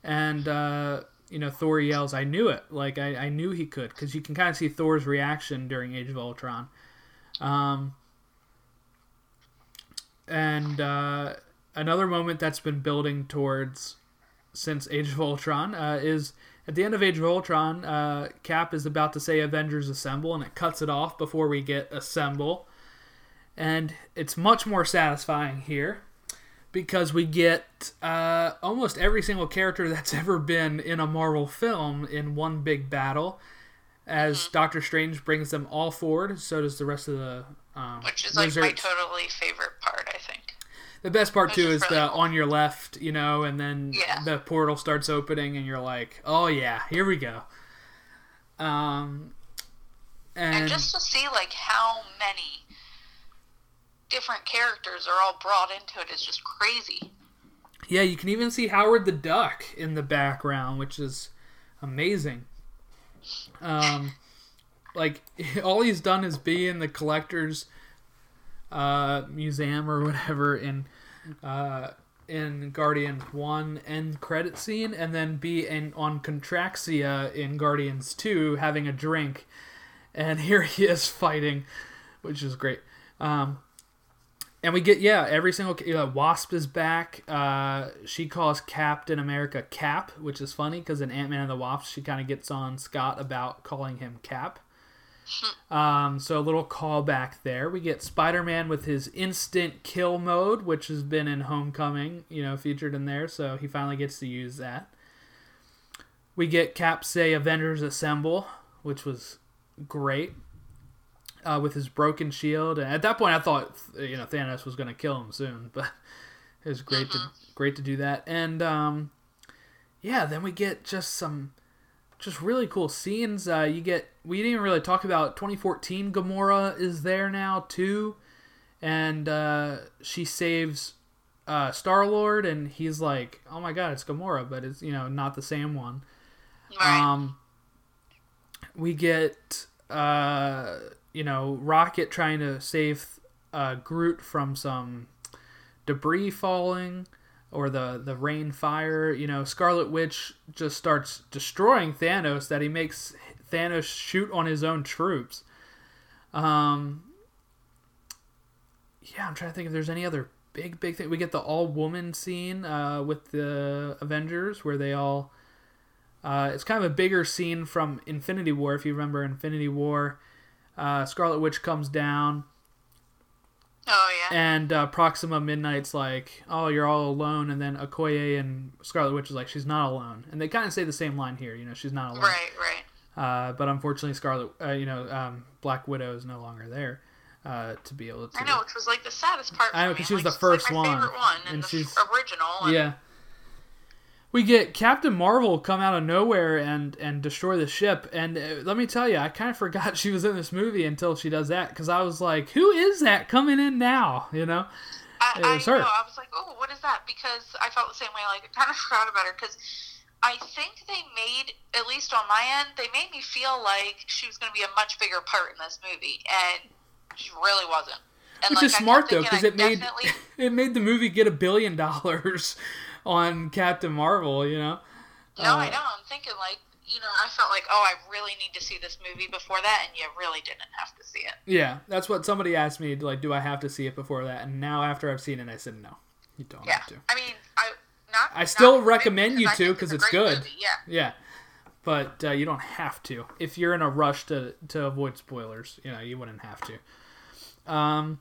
And uh, you know, Thor yells, "I knew it!" Like I, I knew he could, because you can kind of see Thor's reaction during Age of Ultron. Um, and uh, another moment that's been building towards since Age of Ultron uh, is at the end of Age of Ultron. Uh, Cap is about to say "Avengers Assemble," and it cuts it off before we get "Assemble," and it's much more satisfying here because we get uh, almost every single character that's ever been in a Marvel film in one big battle. As Doctor Strange brings them all forward, so does the rest of the um, Which is like my totally favorite part, I think. The best part Which too is is really the cool. on your left, you know, and then Yeah. the portal starts opening, and you're like, "Oh yeah, here we go." Um, and and just to see like how many different characters are all brought into it. is just crazy. yeah, you can even see Howard the Duck in the background, which is amazing. Um, like all he's done is be in the collector's uh, museum or whatever in uh, in Guardians One end credit scene, and then be in on Contraxia in Guardians Two having a drink, and here he is fighting, which is great. Um, and we get yeah every single you know, Wasp is back. Uh, she calls Captain America Cap, which is funny because in Ant Man and the Wasp she kind of gets on Scott about calling him Cap. Um, so a little callback there. We get Spider Man with his instant kill mode, which has been in Homecoming, you know, featured in there. So he finally gets to use that. We get Cap say Avengers Assemble, which was great. Uh, with his broken shield, and at that point, I thought you know Thanos was going to kill him soon, but it was great to great to do that. And um, yeah, then we get just some just really cool scenes. Uh, you get we didn't even really talk about 2014. Gamora is there now too, and uh, she saves uh, Star Lord, and he's like, "Oh my God, it's Gamora," but it's you know not the same one. Right. Um, we get uh, you know Rocket trying to save uh, Groot from some debris falling or the the rain fire. You know, Scarlet Witch just starts destroying Thanos. That he makes Thanos shoot on his own troops. Um, yeah, I'm trying to think if there's any other big big thing. We get the all woman scene uh, with the Avengers where they all. Uh, it's kind of a bigger scene from Infinity War. If you remember Infinity War, uh, Scarlet Witch comes down oh yeah. and uh, Proxima Midnight's like, "Oh, you're all alone," and then Okoye and Scarlet Witch is like, "She's not alone," and they kind of say the same line here. You know, she's not alone. Right. Right. Uh, but unfortunately, Scarlet, uh, you know, um, Black Widow is no longer there uh, to be able to. I know, which was like the saddest part. I know, for 'cause me. she was like, the like, first my one, favorite one, and, she's- original. And Yeah. We get Captain Marvel come out of nowhere and and destroy the ship, and uh, let me tell you, I kind of forgot she was in this movie until she does that because I was like, "Who is that coming in now?" You know. I, It I was her. know. I was like, oh, what is that? Because I felt the same way. Like, I kind of forgot about her because I think they made, at least on my end, they made me feel like she was going to be a much bigger part in this movie, and she really wasn't. And Which like, is smart though, because it made definitely- it made the movie get a billion dollars on Captain Marvel. You know. No, Uh, I know. I'm thinking like, you know, I felt like, oh, I really need to see this movie before that, and you really didn't have to see it. Yeah, that's what somebody asked me. Like, do I have to see it before that? And now after I've seen it, I said no. You don't Yeah. have to. I mean, I not. I still recommend you to, because a it's good. movie, Yeah. Yeah, but uh, you don't have to. If you're in a rush to to avoid spoilers, you know, you wouldn't have to. Um,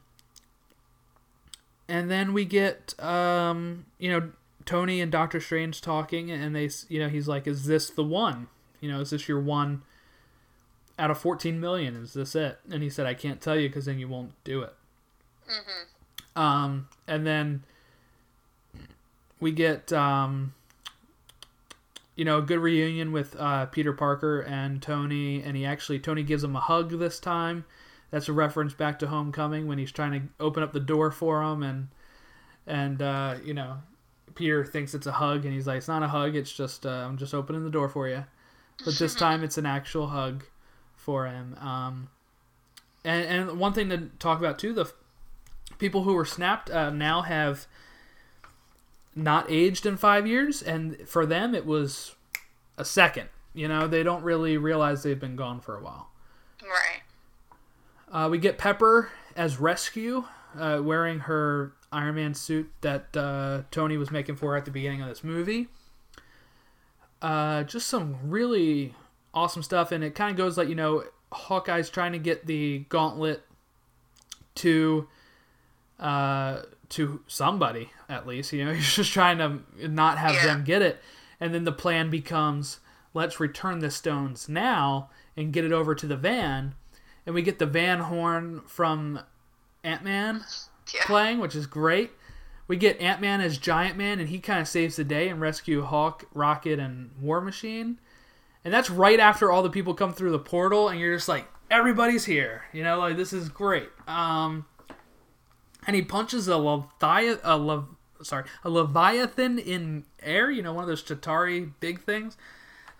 and then we get um, you know, Tony and Doctor Strange talking, and they, you know, he's like, "Is this the one? You know, is this your one out of 14 million? Is this it?" And he said, "I can't tell you because then you won't do it." Um, and then we get um, you know a good reunion with uh, Peter Parker and Tony, and he actually Tony gives him a hug this time. That's a reference back to Homecoming when he's trying to open up the door for him, and and uh, you know Peter thinks it's a hug, and he's like, "It's not a hug. It's just uh, I'm just opening the door for you." But this time it's an actual hug for him. Um, and and one thing to talk about too, the people who were snapped uh, now have not aged in five years, and for them it was a second. You know, they don't really realize they've been gone for a while. Right. Uh, we get Pepper as Rescue, uh, wearing her Iron Man suit that uh, Tony was making for her at the beginning of this movie. Uh, just some really awesome stuff, and it kind of goes like you know, Hawkeye's trying to get the gauntlet to uh, to somebody at least. You know, he's just trying to not have Yeah. them get it, and then the plan becomes let's return the stones now and get it over to the van, and we get the van horn from Ant Man Yeah. playing, which is great. We get Ant Man as Giant Man, and he kind of saves the day and rescue Hawk, Rocket, and War Machine. and that's right after all the people come through the portal, and you're just like, everybody's here. You know, like this is great. Um, and he punches a leviathan, a lev- sorry, a leviathan in air. You know, one of those Chitauri big things.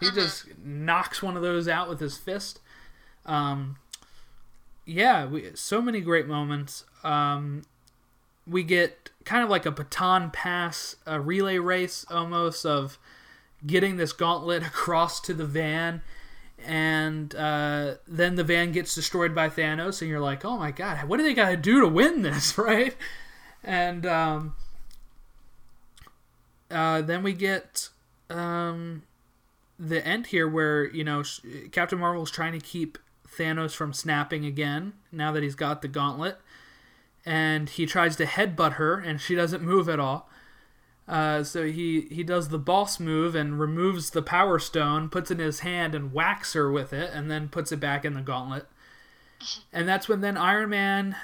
He just knocks one of those out with his fist. Um, yeah, we, so many great moments. Um, we get kind of like a baton pass, a relay race almost of getting this gauntlet across to the van. And uh, then the van gets destroyed by Thanos, and you're like, oh my god, what do they got to do to win this, right? And um, uh, then we get um, the end here where, you know, Captain Marvel's trying to keep Thanos from snapping again now that he's got the gauntlet. And he tries to headbutt her, and she doesn't move at all. Uh, so he, he does the boss move and removes the power stone, puts it in his hand, and whacks her with it, and then puts it back in the gauntlet. And that's when then Iron Man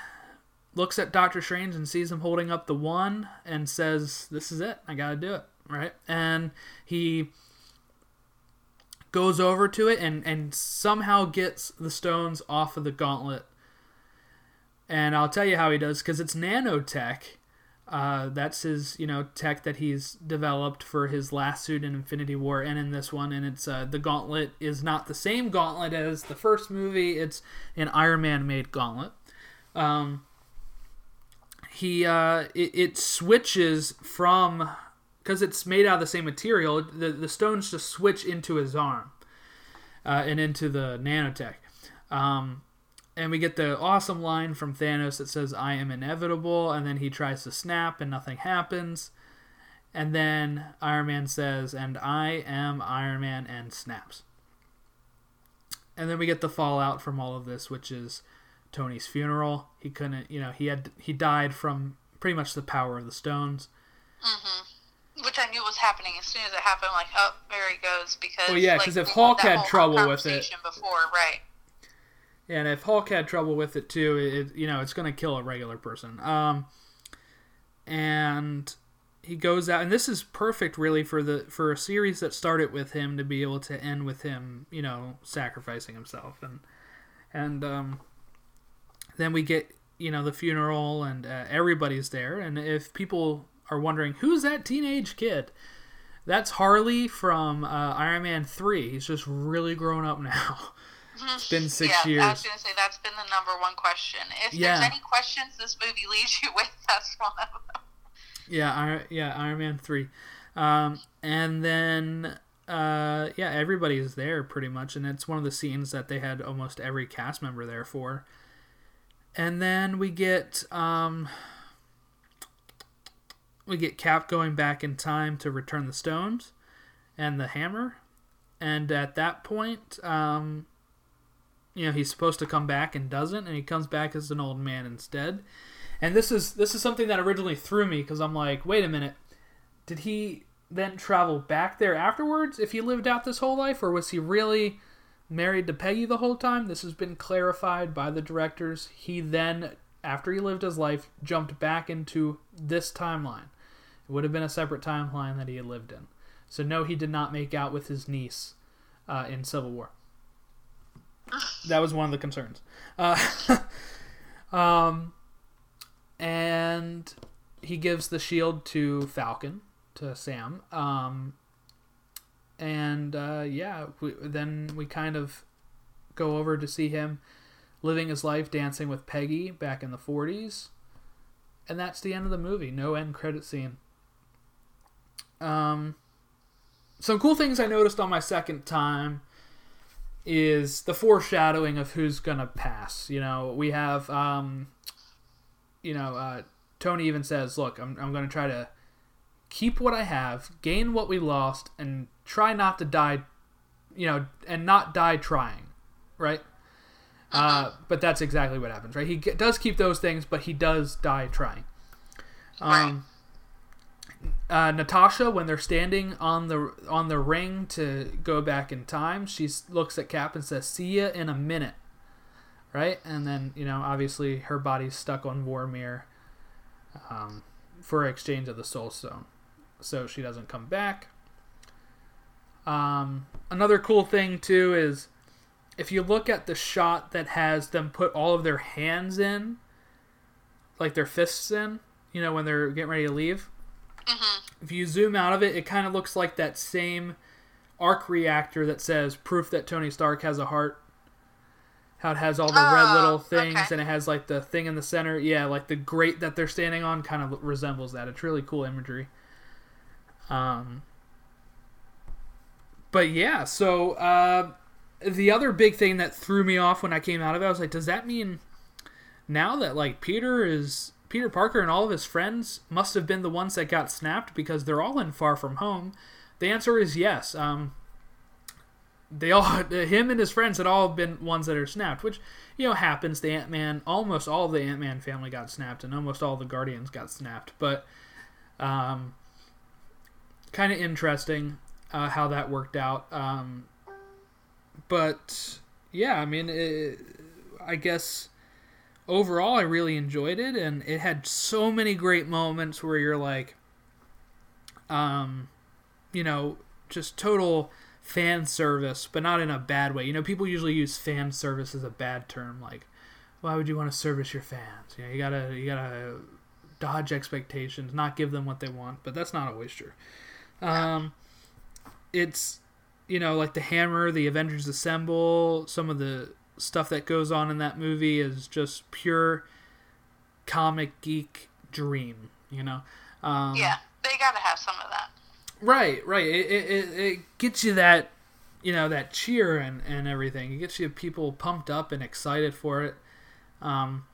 looks at Doctor Strange and sees him holding up the one and says, This is it. I gotta do it. Right? And he goes over to it and, and somehow gets the stones off of the gauntlet. And I'll tell you how he does because it's nanotech. Uh, that's his, you know, tech that he's developed for his last suit in Infinity War and in this one. And it's uh, the gauntlet is not the same gauntlet as the first movie. It's an Iron Man made gauntlet. Um, he uh, it, it switches from because it's made out of the same material. The the stones just switch into his arm uh, and into the nanotech. Um, and we get the awesome line from Thanos that says, I am inevitable. And then he tries to snap and nothing happens. And then Iron Man says, and I am Iron Man and snaps. And then we get the fallout from all of this, which is Tony's funeral. He couldn't, you know, he had he died from pretty much the power of the stones. Mm-hmm. Which I knew was happening as soon as it happened. Like, oh, there he goes. Because well, yeah, because like, if Hulk had trouble with it, before, right? Yeah, and if Hulk had trouble with it too, it you know it's going to kill a regular person. Um, and he goes out, and this is perfect, really, for the for a series that started with him to be able to end with him, you know, sacrificing himself, and and um, then we get you know the funeral, and uh, everybody's there, and if people are wondering who's that teenage kid, that's Harley from uh, Iron Man three. He's just really grown up now. It's been six yeah, years. I was gonna say that's been the number one question. If Yeah. there's any questions this movie leaves you with, that's one of them. Yeah, Iron, yeah, Iron Man three, um, and then uh, yeah, everybody's there pretty much, and it's one of the scenes that they had almost every cast member there for. And then we get um, we get Cap going back in time to return the stones and the hammer, and at that point, um, you know, he's supposed to come back and doesn't, and he comes back as an old man instead. And this is this is something that originally threw me because I'm like, wait a minute, did he then travel back there afterwards if he lived out this whole life, or was he really married to Peggy the whole time? This has been clarified by the directors. He then, after he lived his life, jumped back into this timeline. It would have been a separate timeline that he had lived in. So no, he did not make out with his niece uh, in Civil War. That was one of the concerns. Uh, um, and he gives the shield to Falcon, to Sam. Um, and uh, yeah, we, then we kind of go over to see him living his life dancing with Peggy back in the 40s. And that's the end of the movie. No end credit scene. Um, some cool things I noticed on my second time is the foreshadowing of who's gonna pass. You know, we have, um, you know, uh, Tony even says, "Look, I'm I'm gonna try to keep what I have, gain what we lost, and try not to die, you know, and not die trying, right?" Uh, but that's exactly what happens, right? He does keep those things, but he does die trying. Um, uh, Natasha, when they're standing on the on the ring to go back in time, she looks at Cap and says, "See ya in a minute," right? And then you know, obviously, her body's stuck on Vormir um, for exchange of the Soul Stone, so she doesn't come back. Um, another cool thing too is if you look at the shot that has them put all of their hands in, like their fists in, you know, when they're getting ready to leave. If you zoom out of it, it kind of looks like that same arc reactor that says proof that Tony Stark has a heart. How it has all the red Oh, little things okay. and it has like the thing in the center. Yeah, like the grate that they're standing on kind of resembles that. It's really cool imagery. Um, but yeah, so uh, the other big thing that threw me off when I came out of it, I was like, does that mean now that like Peter is Peter Parker and all of his friends must have been the ones that got snapped because they're all in Far From Home? The answer is yes. Um, they all him and his friends had all been ones that are snapped, which you know happens. The Ant Man, almost all the Ant Man family got snapped, and almost all the Guardians got snapped. But um, kind of interesting uh, how that worked out. Um, but yeah, I mean, it, I guess overall, I really enjoyed it, and it had so many great moments where you're like, um, you know, just total fan service, but not in a bad way. You know, people usually use fan service as a bad term, like, why would you want to service your fans? You know, you gotta, you gotta dodge expectations, not give them what they want, but that's not always true. Um, it's you know like the Hammer, the Avengers Assemble, some of the stuff that goes on in that movie is just pure comic geek dream. You know, um, Yeah, they gotta have some of that. right, right. It, it, it, it gets you that you know that cheer and and everything. It gets you people pumped up and excited for it. Um,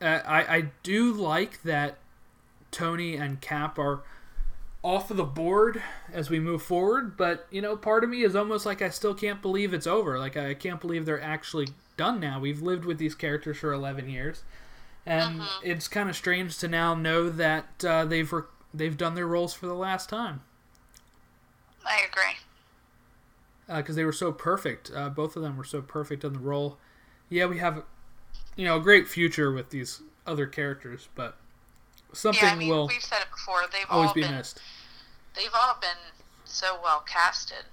I I do like that Tony and Cap are off of the board as we move forward, but you know, part of me is almost like I still can't believe it's over. Like I can't believe they're actually done now. We've lived with these characters for 11 years, and it's kind of strange to now know that uh, they've re- they've done their roles for the last time I agree. because they were so perfect. Uh, both of them were so perfect in the role. Yeah, we have you know a great future with these other characters, but something Yeah, I mean, will we've said it before. They've always all be been missed. they've all been so well casted.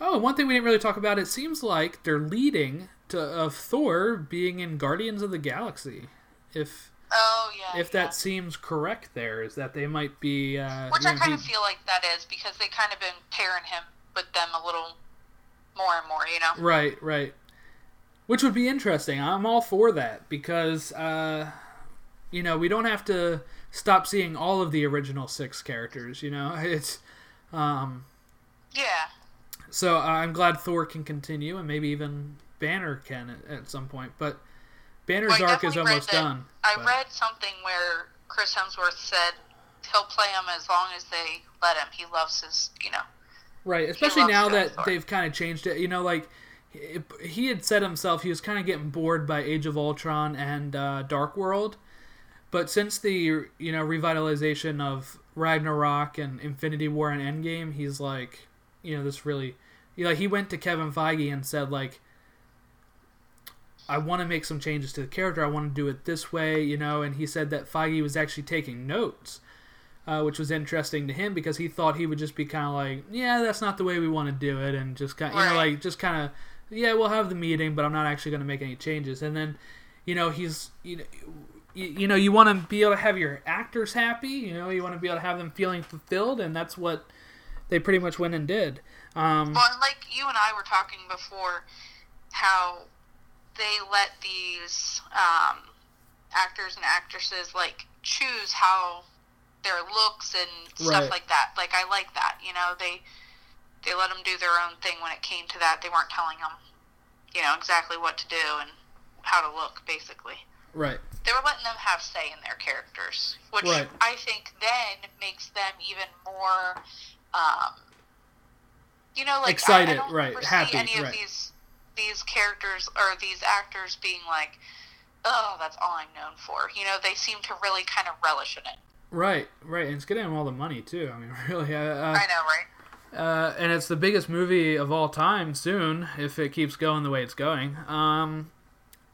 Oh, one thing we didn't really talk about. It seems like they're leading to of Thor being in Guardians of the Galaxy. If Oh yeah. if yeah. that seems correct, there is that they might be. Uh, Which I kind he- of feel like that is because they kind of been pairing him with them a little more and more, you know. right, right. Which would be interesting. I'm all for that because, uh, you know, we don't have to stop seeing all of the original six characters. You know, it's. Um, Yeah. so I'm glad Thor can continue, and maybe even Banner can at, at some point. But Banner's Well, arc is almost that- done. I but- read something where Chris Hemsworth said he'll play him as long as they let him. He loves his, you know. Right, especially now that it. they've kind of changed it. You know, like he- he had said himself, he was kind of getting bored by Age of Ultron and uh, Dark World. But since the you know revitalization of Ragnarok and Infinity War and Endgame, he's like, you know, this really, he, like he went to Kevin Feige and said like, I want to make some changes to the character. I want to do it this way, you know. And he said that Feige was actually taking notes uh, which was interesting to him because he thought he would just be kind of like, yeah, that's not the way we want to do it, and just kind, you know, like just kind of, yeah, we'll have the meeting, but I'm not actually going to make any changes. And then, you know, he's, you know, you, you know, you want to be able to have your actors happy, you know, you want to be able to have them feeling fulfilled, and that's what they pretty much went and did. Um, Well, and like you and I were talking before, how they let these um, actors and actresses like choose how their looks and stuff Right. like that. Like I like that. You know, they they let them do their own thing when it came to that. They weren't telling them, you know, exactly what to do and how to look, basically. Right, They were letting them have say in their characters, which Right. I think then makes them even more, um, you know, like I- I, Excited, don't right, happy, any of right. these these characters or these actors being like, oh, that's all I'm known for. You know, they seem to really kind of relish in it. right, right, and it's getting them all the money too. I mean, really, uh, uh, I know, right? uh, and it's the biggest movie of all time soon if it keeps going the way it's going. Um,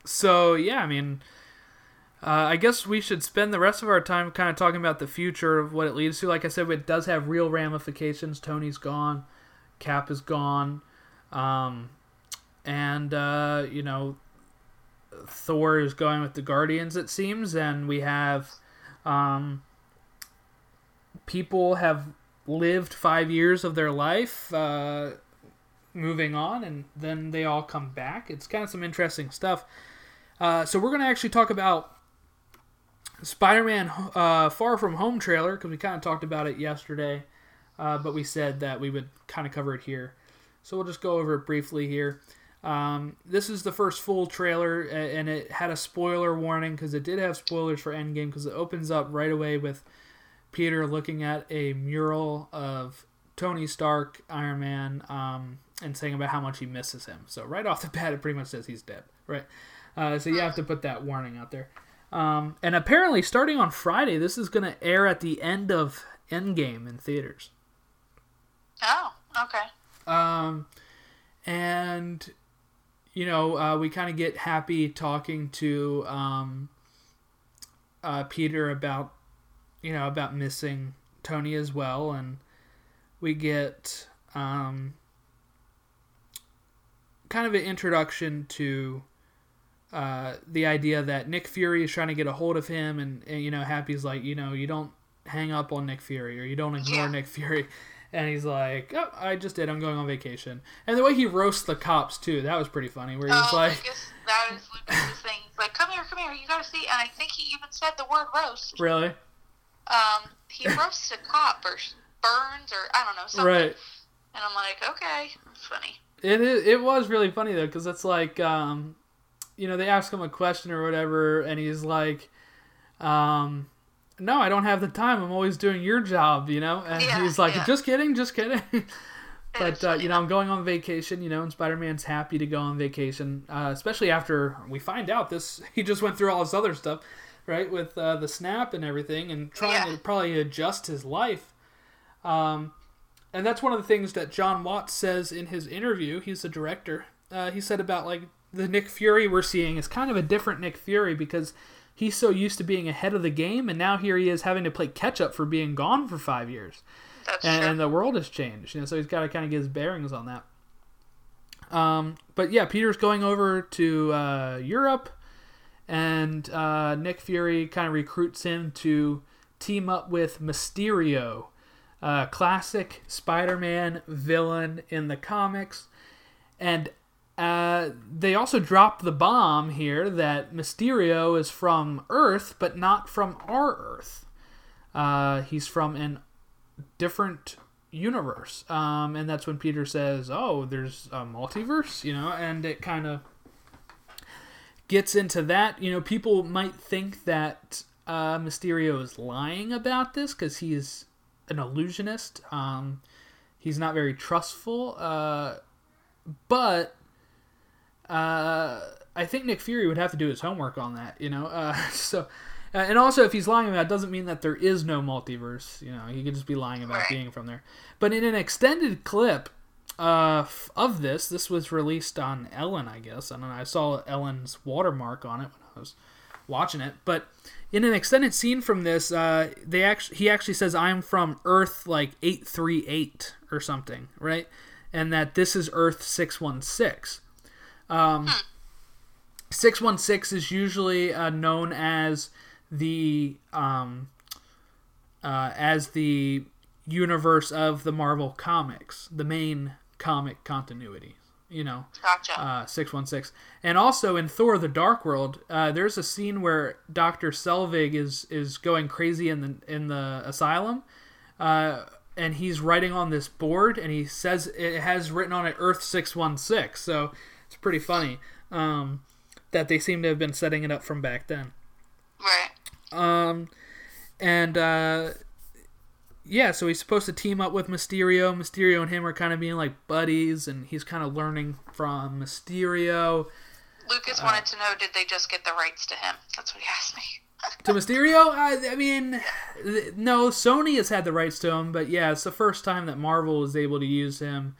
so yeah, I mean, uh, I guess we should spend the rest of our time kind of talking about the future of what it leads to. Like I said, it does have real ramifications. Tony's gone. Cap is gone, um, and uh, you know Thor is going with the Guardians. It seems, and we have um, people have lived five years of their life. Uh, moving on, and then they all come back. It's kind of some interesting stuff. Uh, so we're going to actually talk about Spider-Man uh, Far From Home trailer because we kind of talked about it yesterday, uh, but we said that we would kind of cover it here. So we'll just go over it briefly here. Um, this is the first full trailer, and it had a spoiler warning because it did have spoilers for Endgame because it opens up right away with Peter looking at a mural of Tony Stark, Iron Man, um, and saying about how much he misses him. So right off the bat, it pretty much says he's dead, right? Uh, so you have to put that warning out there. Um, and apparently, starting on Friday, this is going to air at the end of Endgame in theaters. Oh, okay. Um, and you know, uh, we kind of get happy talking to um, uh, Peter about you know about missing Tony as well, and we get um, kind of an introduction to uh, the idea that Nick Fury is trying to get a hold of him, and, and, you know, Happy's like, you know, you don't hang up on Nick Fury or you don't ignore Yeah. Nick Fury. And he's like, oh, I just did. I'm going on vacation. And the way he roasts the cops, too, that was pretty funny. Where he's oh, like, that is Lucas's thing. He's like, come here, come here, you gotta see. And I think he even said the word roast. really? Um, he roasts a cop or burns or I don't know something. Right. And I'm like, okay, it's funny. It is, it was really funny though because it's like um, you know they ask him a question or whatever and he's like um, no I don't have the time I'm always doing your job you know and Yeah, he's like yeah. just kidding just kidding but uh, you know I'm going on vacation you know and Spider-Man's happy to go on vacation uh, especially after we find out this he just went through all this other stuff right with uh, the snap and everything and trying Yeah. to probably adjust his life um, and that's one of the things that Jon Watts says in his interview. He's the director. Uh, he said about like the Nick Fury we're seeing is kind of a different Nick Fury because he's so used to being ahead of the game, and now here he is having to play catch up for being gone for five years, That's and, true. and the world has changed. You know, so he's got to kind of get his bearings on that. Um, but yeah, Peter's going over to uh, Europe, and uh, Nick Fury kind of recruits him to team up with Mysterio, uh, classic Spider-Man villain in the comics, and uh, they also drop the bomb here that Mysterio is from Earth, but not from our Earth. Uh, he's from an different universe, um, and that's when Peter says, "Oh, there's a multiverse," you know, and it kind of gets into that. You know, people might think that uh, Mysterio is lying about this because he's an illusionist. Um, he's not very trustful, uh, but uh, I think Nick Fury would have to do his homework on that. You know, uh, so. Uh, and also, if he's lying about it, doesn't mean that there is no multiverse. You know, he could just be lying about being from there. But in an extended clip uh, of this, this was released on Ellen, I guess, I don't know. I saw Ellen's watermark on it when I was watching it. But in an extended scene from this, uh, they actually he actually says, "I'm from Earth like eight three eight or something," right? And that this is Earth six one six. Um, 616 is usually uh, known as the um, uh, as the universe of the Marvel comics, the main comic continuity. You know, Gotcha. uh, 616. And also in Thor: The Dark World, uh, there's a scene where Doctor Selvig is is going crazy in the in the asylum, uh, and he's writing on this board, and he says it has written on it Earth 616. So it's pretty funny um, that they seem to have been setting it up from back then. right. Um, and uh, yeah, so he's supposed to team up with Mysterio. Mysterio and him are kind of being like buddies, and he's kind of learning from Mysterio. Lucas Uh, wanted to know did they just get the rights to him? That's what he asked me. To Mysterio, I, I mean, th- no, Sony has had the rights to him, but yeah, it's the first time that Marvel was able to use him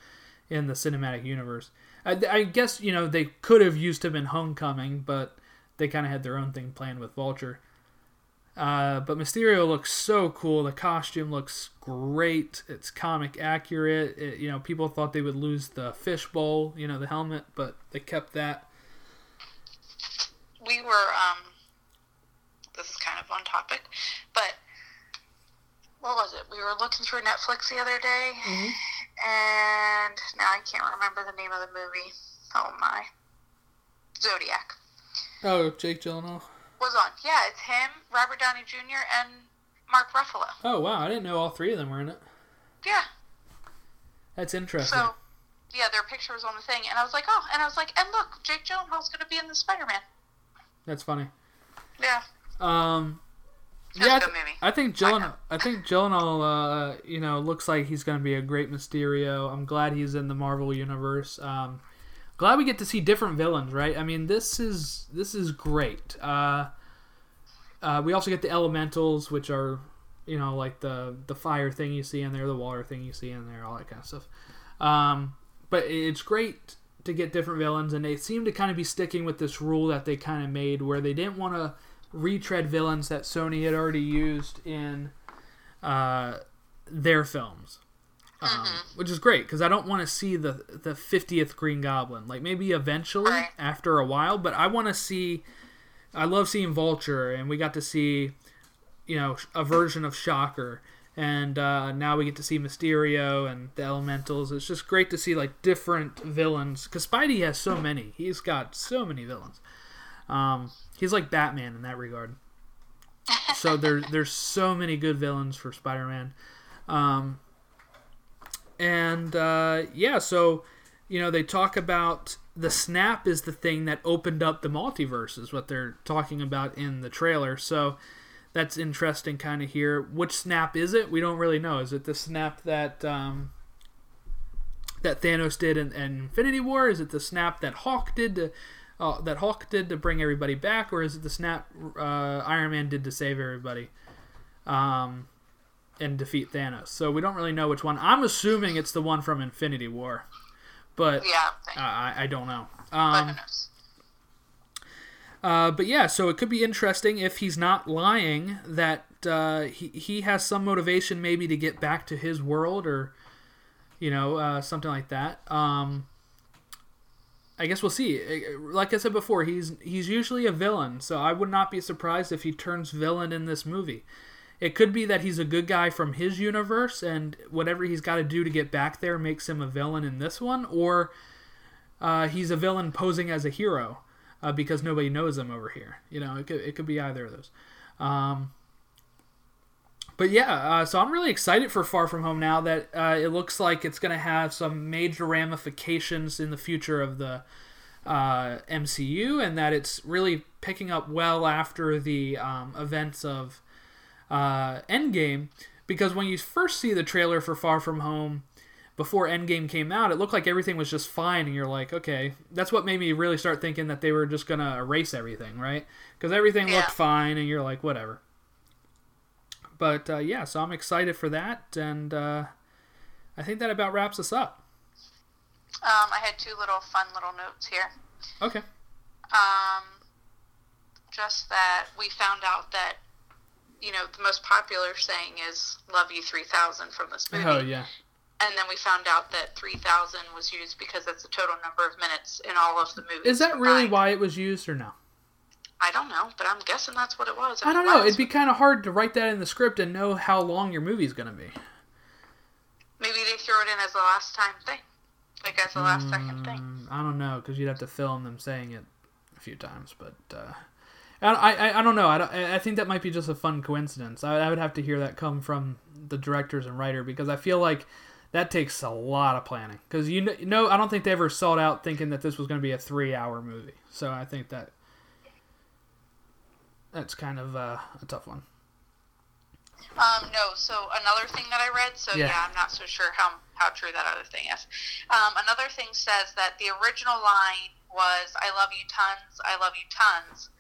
in the cinematic universe. I, I guess you know they could have used him in Homecoming, but they kind of had their own thing planned with Vulture. Uh, but Mysterio looks so cool. The costume looks great. It's comic accurate. It, you know, people thought they would lose the fishbowl, you know, the helmet, but they kept that. We were, um, this is kind of on topic, but what was it? We were looking through Netflix the other day, and now I can't remember the name of the movie. Oh my. Zodiac Oh, Jake Gyllenhaal. was on. Yeah, it's him, Robert Downey Jr., and Mark Ruffalo. Oh wow, I didn't know all three of them were in it. Yeah. That's interesting. So, yeah, their picture was on the thing, and I was like, oh, and I was like, and look, Jake Gyllenhaal's going to be in the Spider-Man. That's funny. Yeah. Um, yeah, I, good th- movie. I think I Gyllenhaal. I think Gyllenhaal. Uh, you know, looks like he's going to be a great Mysterio. I'm glad he's in the Marvel universe. Um, glad we get to see different villains. Right? I mean, this is this is great. Uh, uh, we also get the Elementals, which are you know like the the fire thing you see in there, the water thing you see in there, all that kind of stuff. Um, but it's great to get different villains, and they seem to kind of be sticking with this rule that they kind of made, where they didn't want to retread villains that Sony had already used in uh, their films, um, which is great because I don't want to see the the fiftieth Green Goblin. Like maybe eventually Right. after a while, but I want to see. I love seeing Vulture, and we got to see, you know, a version of Shocker, and uh, now we get to see Mysterio and the Elementals. It's just great to see like different villains because Spidey has so many. He's got so many villains. Um, he's like Batman in that regard. So there, there's so many good villains for Spider-Man, um, and uh, yeah. So you know they talk about the snap is the thing that opened up the multiverse is what they're talking about in the trailer. So that's interesting, kind of here. Which snap is it? We don't really know. Is it the snap that um, that Thanos did in, in Infinity War? Is it the snap that Hawk did to uh, that Hulk did to bring everybody back, or is it the snap uh, Iron Man did to save everybody um, and defeat Thanos? So we don't really know which one. I'm assuming it's the one from Infinity War, but Yeah. Uh, I, I don't know. but Um, uh, but yeah, so it could be interesting if he's not lying that uh, he he has some motivation maybe to get back to his world or you know uh, something like that. Um, I guess we'll see. Like I said before, he's he's usually a villain, so I would not be surprised if he turns villain in this movie. It could be that he's a good guy from his universe, and whatever he's got to do to get back there makes him a villain in this one, or uh, he's a villain posing as a hero uh, because nobody knows him over here. You know, it could it could be either of those. Um, but yeah, uh, so I'm really excited for Far From Home now that uh, it looks like it's going to have some major ramifications in the future of the uh, MCU, and that it's really picking up well after the um, events of uh, Endgame. Because when you first see the trailer for Far From Home, before Endgame came out, it looked like everything was just fine, and you're like, okay, that's what made me really start thinking that they were just gonna erase everything, right? Because everything Yeah. looked fine, and you're like, whatever. But uh, yeah, so I'm excited for that, and uh, I think that about wraps us up. Um, I had two little fun little notes here. Okay. Um, just that we found out that you know the most popular saying is "Love you 3000" from this movie. Oh yeah. And then we found out that 3000 was used because that's the total number of minutes in all of the movies. Is that really why it was used, or no? I don't know, but I'm guessing that's what it was. I don't know. It'd be kind of hard to write that in the script and know how long your movie's gonna be. Maybe they threw it in as the last time thing, like as the last second thing. Mm, I don't know because you'd have to film them saying it a few times, but uh, I, I I don't know. I, don't, I think that might be just a fun coincidence. I, I would have to hear that come from the directors and writer because I feel like that takes a lot of planning. Because you know, you know, I don't think they ever sought out thinking that this was going to be a three-hour movie. So I think that that's kind of uh, a tough one. Um, no. So another thing that I read. So Yeah. yeah, I'm not so sure how how true that other thing is. Um, another thing says that the original line was "I love you tons, I love you tons,"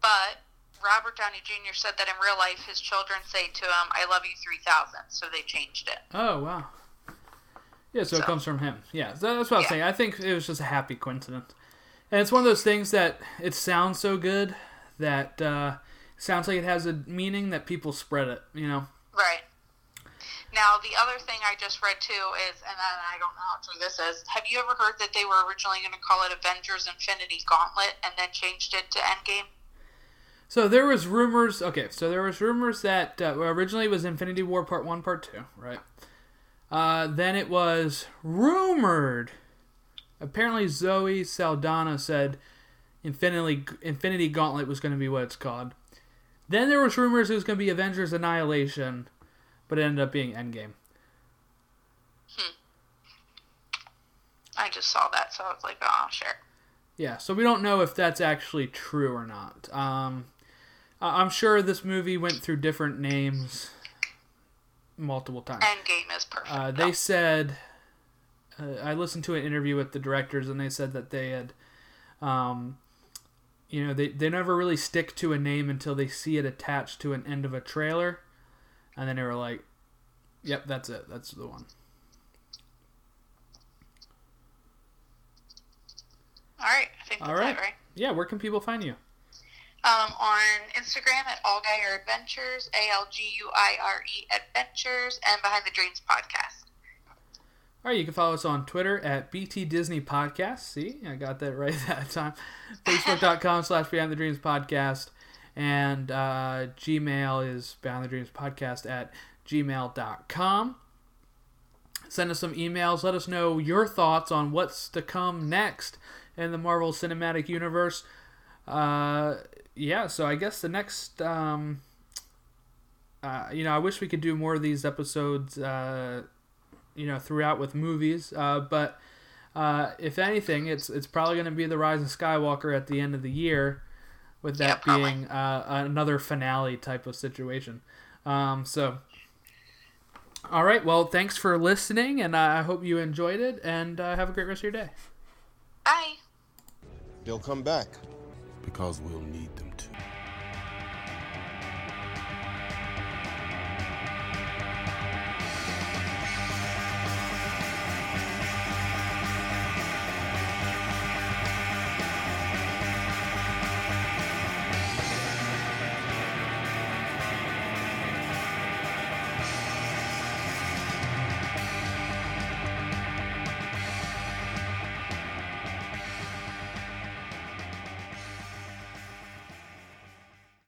but Robert Downey Jr. said that in real life his children say to him "I love you 3000," so they changed it. Oh wow. Yeah, so, it comes from him. Yeah, so that's what I was saying. I think it was just a happy coincidence, and it's one of those things that it sounds so good that uh, sounds like it has a meaning that people spread it. You know. Right. Now, the other thing I just read too is, and I don't know how true this is. Have you ever heard that they were originally going to call it Avengers Infinity Gauntlet and then changed it to Endgame? So there was rumors. Okay, so there was rumors that uh, originally it was Infinity War Part One, Part Two, right? Uh, then it was rumored. Apparently, Zoe Saldana said Infinity Infinity Gauntlet was going to be what it's called. Then there was rumors it was going to be Avengers Annihilation, but it ended up being Endgame. Hmm. I just saw that, so I was like, oh, sure. Yeah, so we don't know if that's actually true or not. Um, I- I'm sure this movie went through different names multiple times. Endgame is perfect. Uh, they said, uh, I listened to an interview with the directors, and they said that they had, um, you know, they, they never really stick to a name until they see it attached to an end of a trailer, and then they were like, "Yep, that's it. That's the one." All right, I think that's All right. it, right? Yeah, where can people find you? Um, on Instagram at Alguire Adventures, A L G U I R E Adventures, and Behind the Dreams podcast. All right, you can follow us on Twitter at BT Disney Podcast. See, I got that right that time. Facebook.com slash Beyond the Dreams Podcast. And uh, Gmail is Beyond the Dreams Podcast at gmail.com. Send us some emails. Let us know your thoughts on what's to come next in the Marvel Cinematic Universe. Uh, yeah, so I guess the next. Um, uh, you know, I wish we could do more of these episodes. You know throughout with movies. Uh, but uh, if anything, it's it's probably going to be the Rise of Skywalker at the end of the year, with that Yeah, being uh, another finale type of situation. Um, so, all right. Well, thanks for listening, and I hope you enjoyed it. And uh, have a great rest of your day. Bye. They'll come back. Because we'll need them to.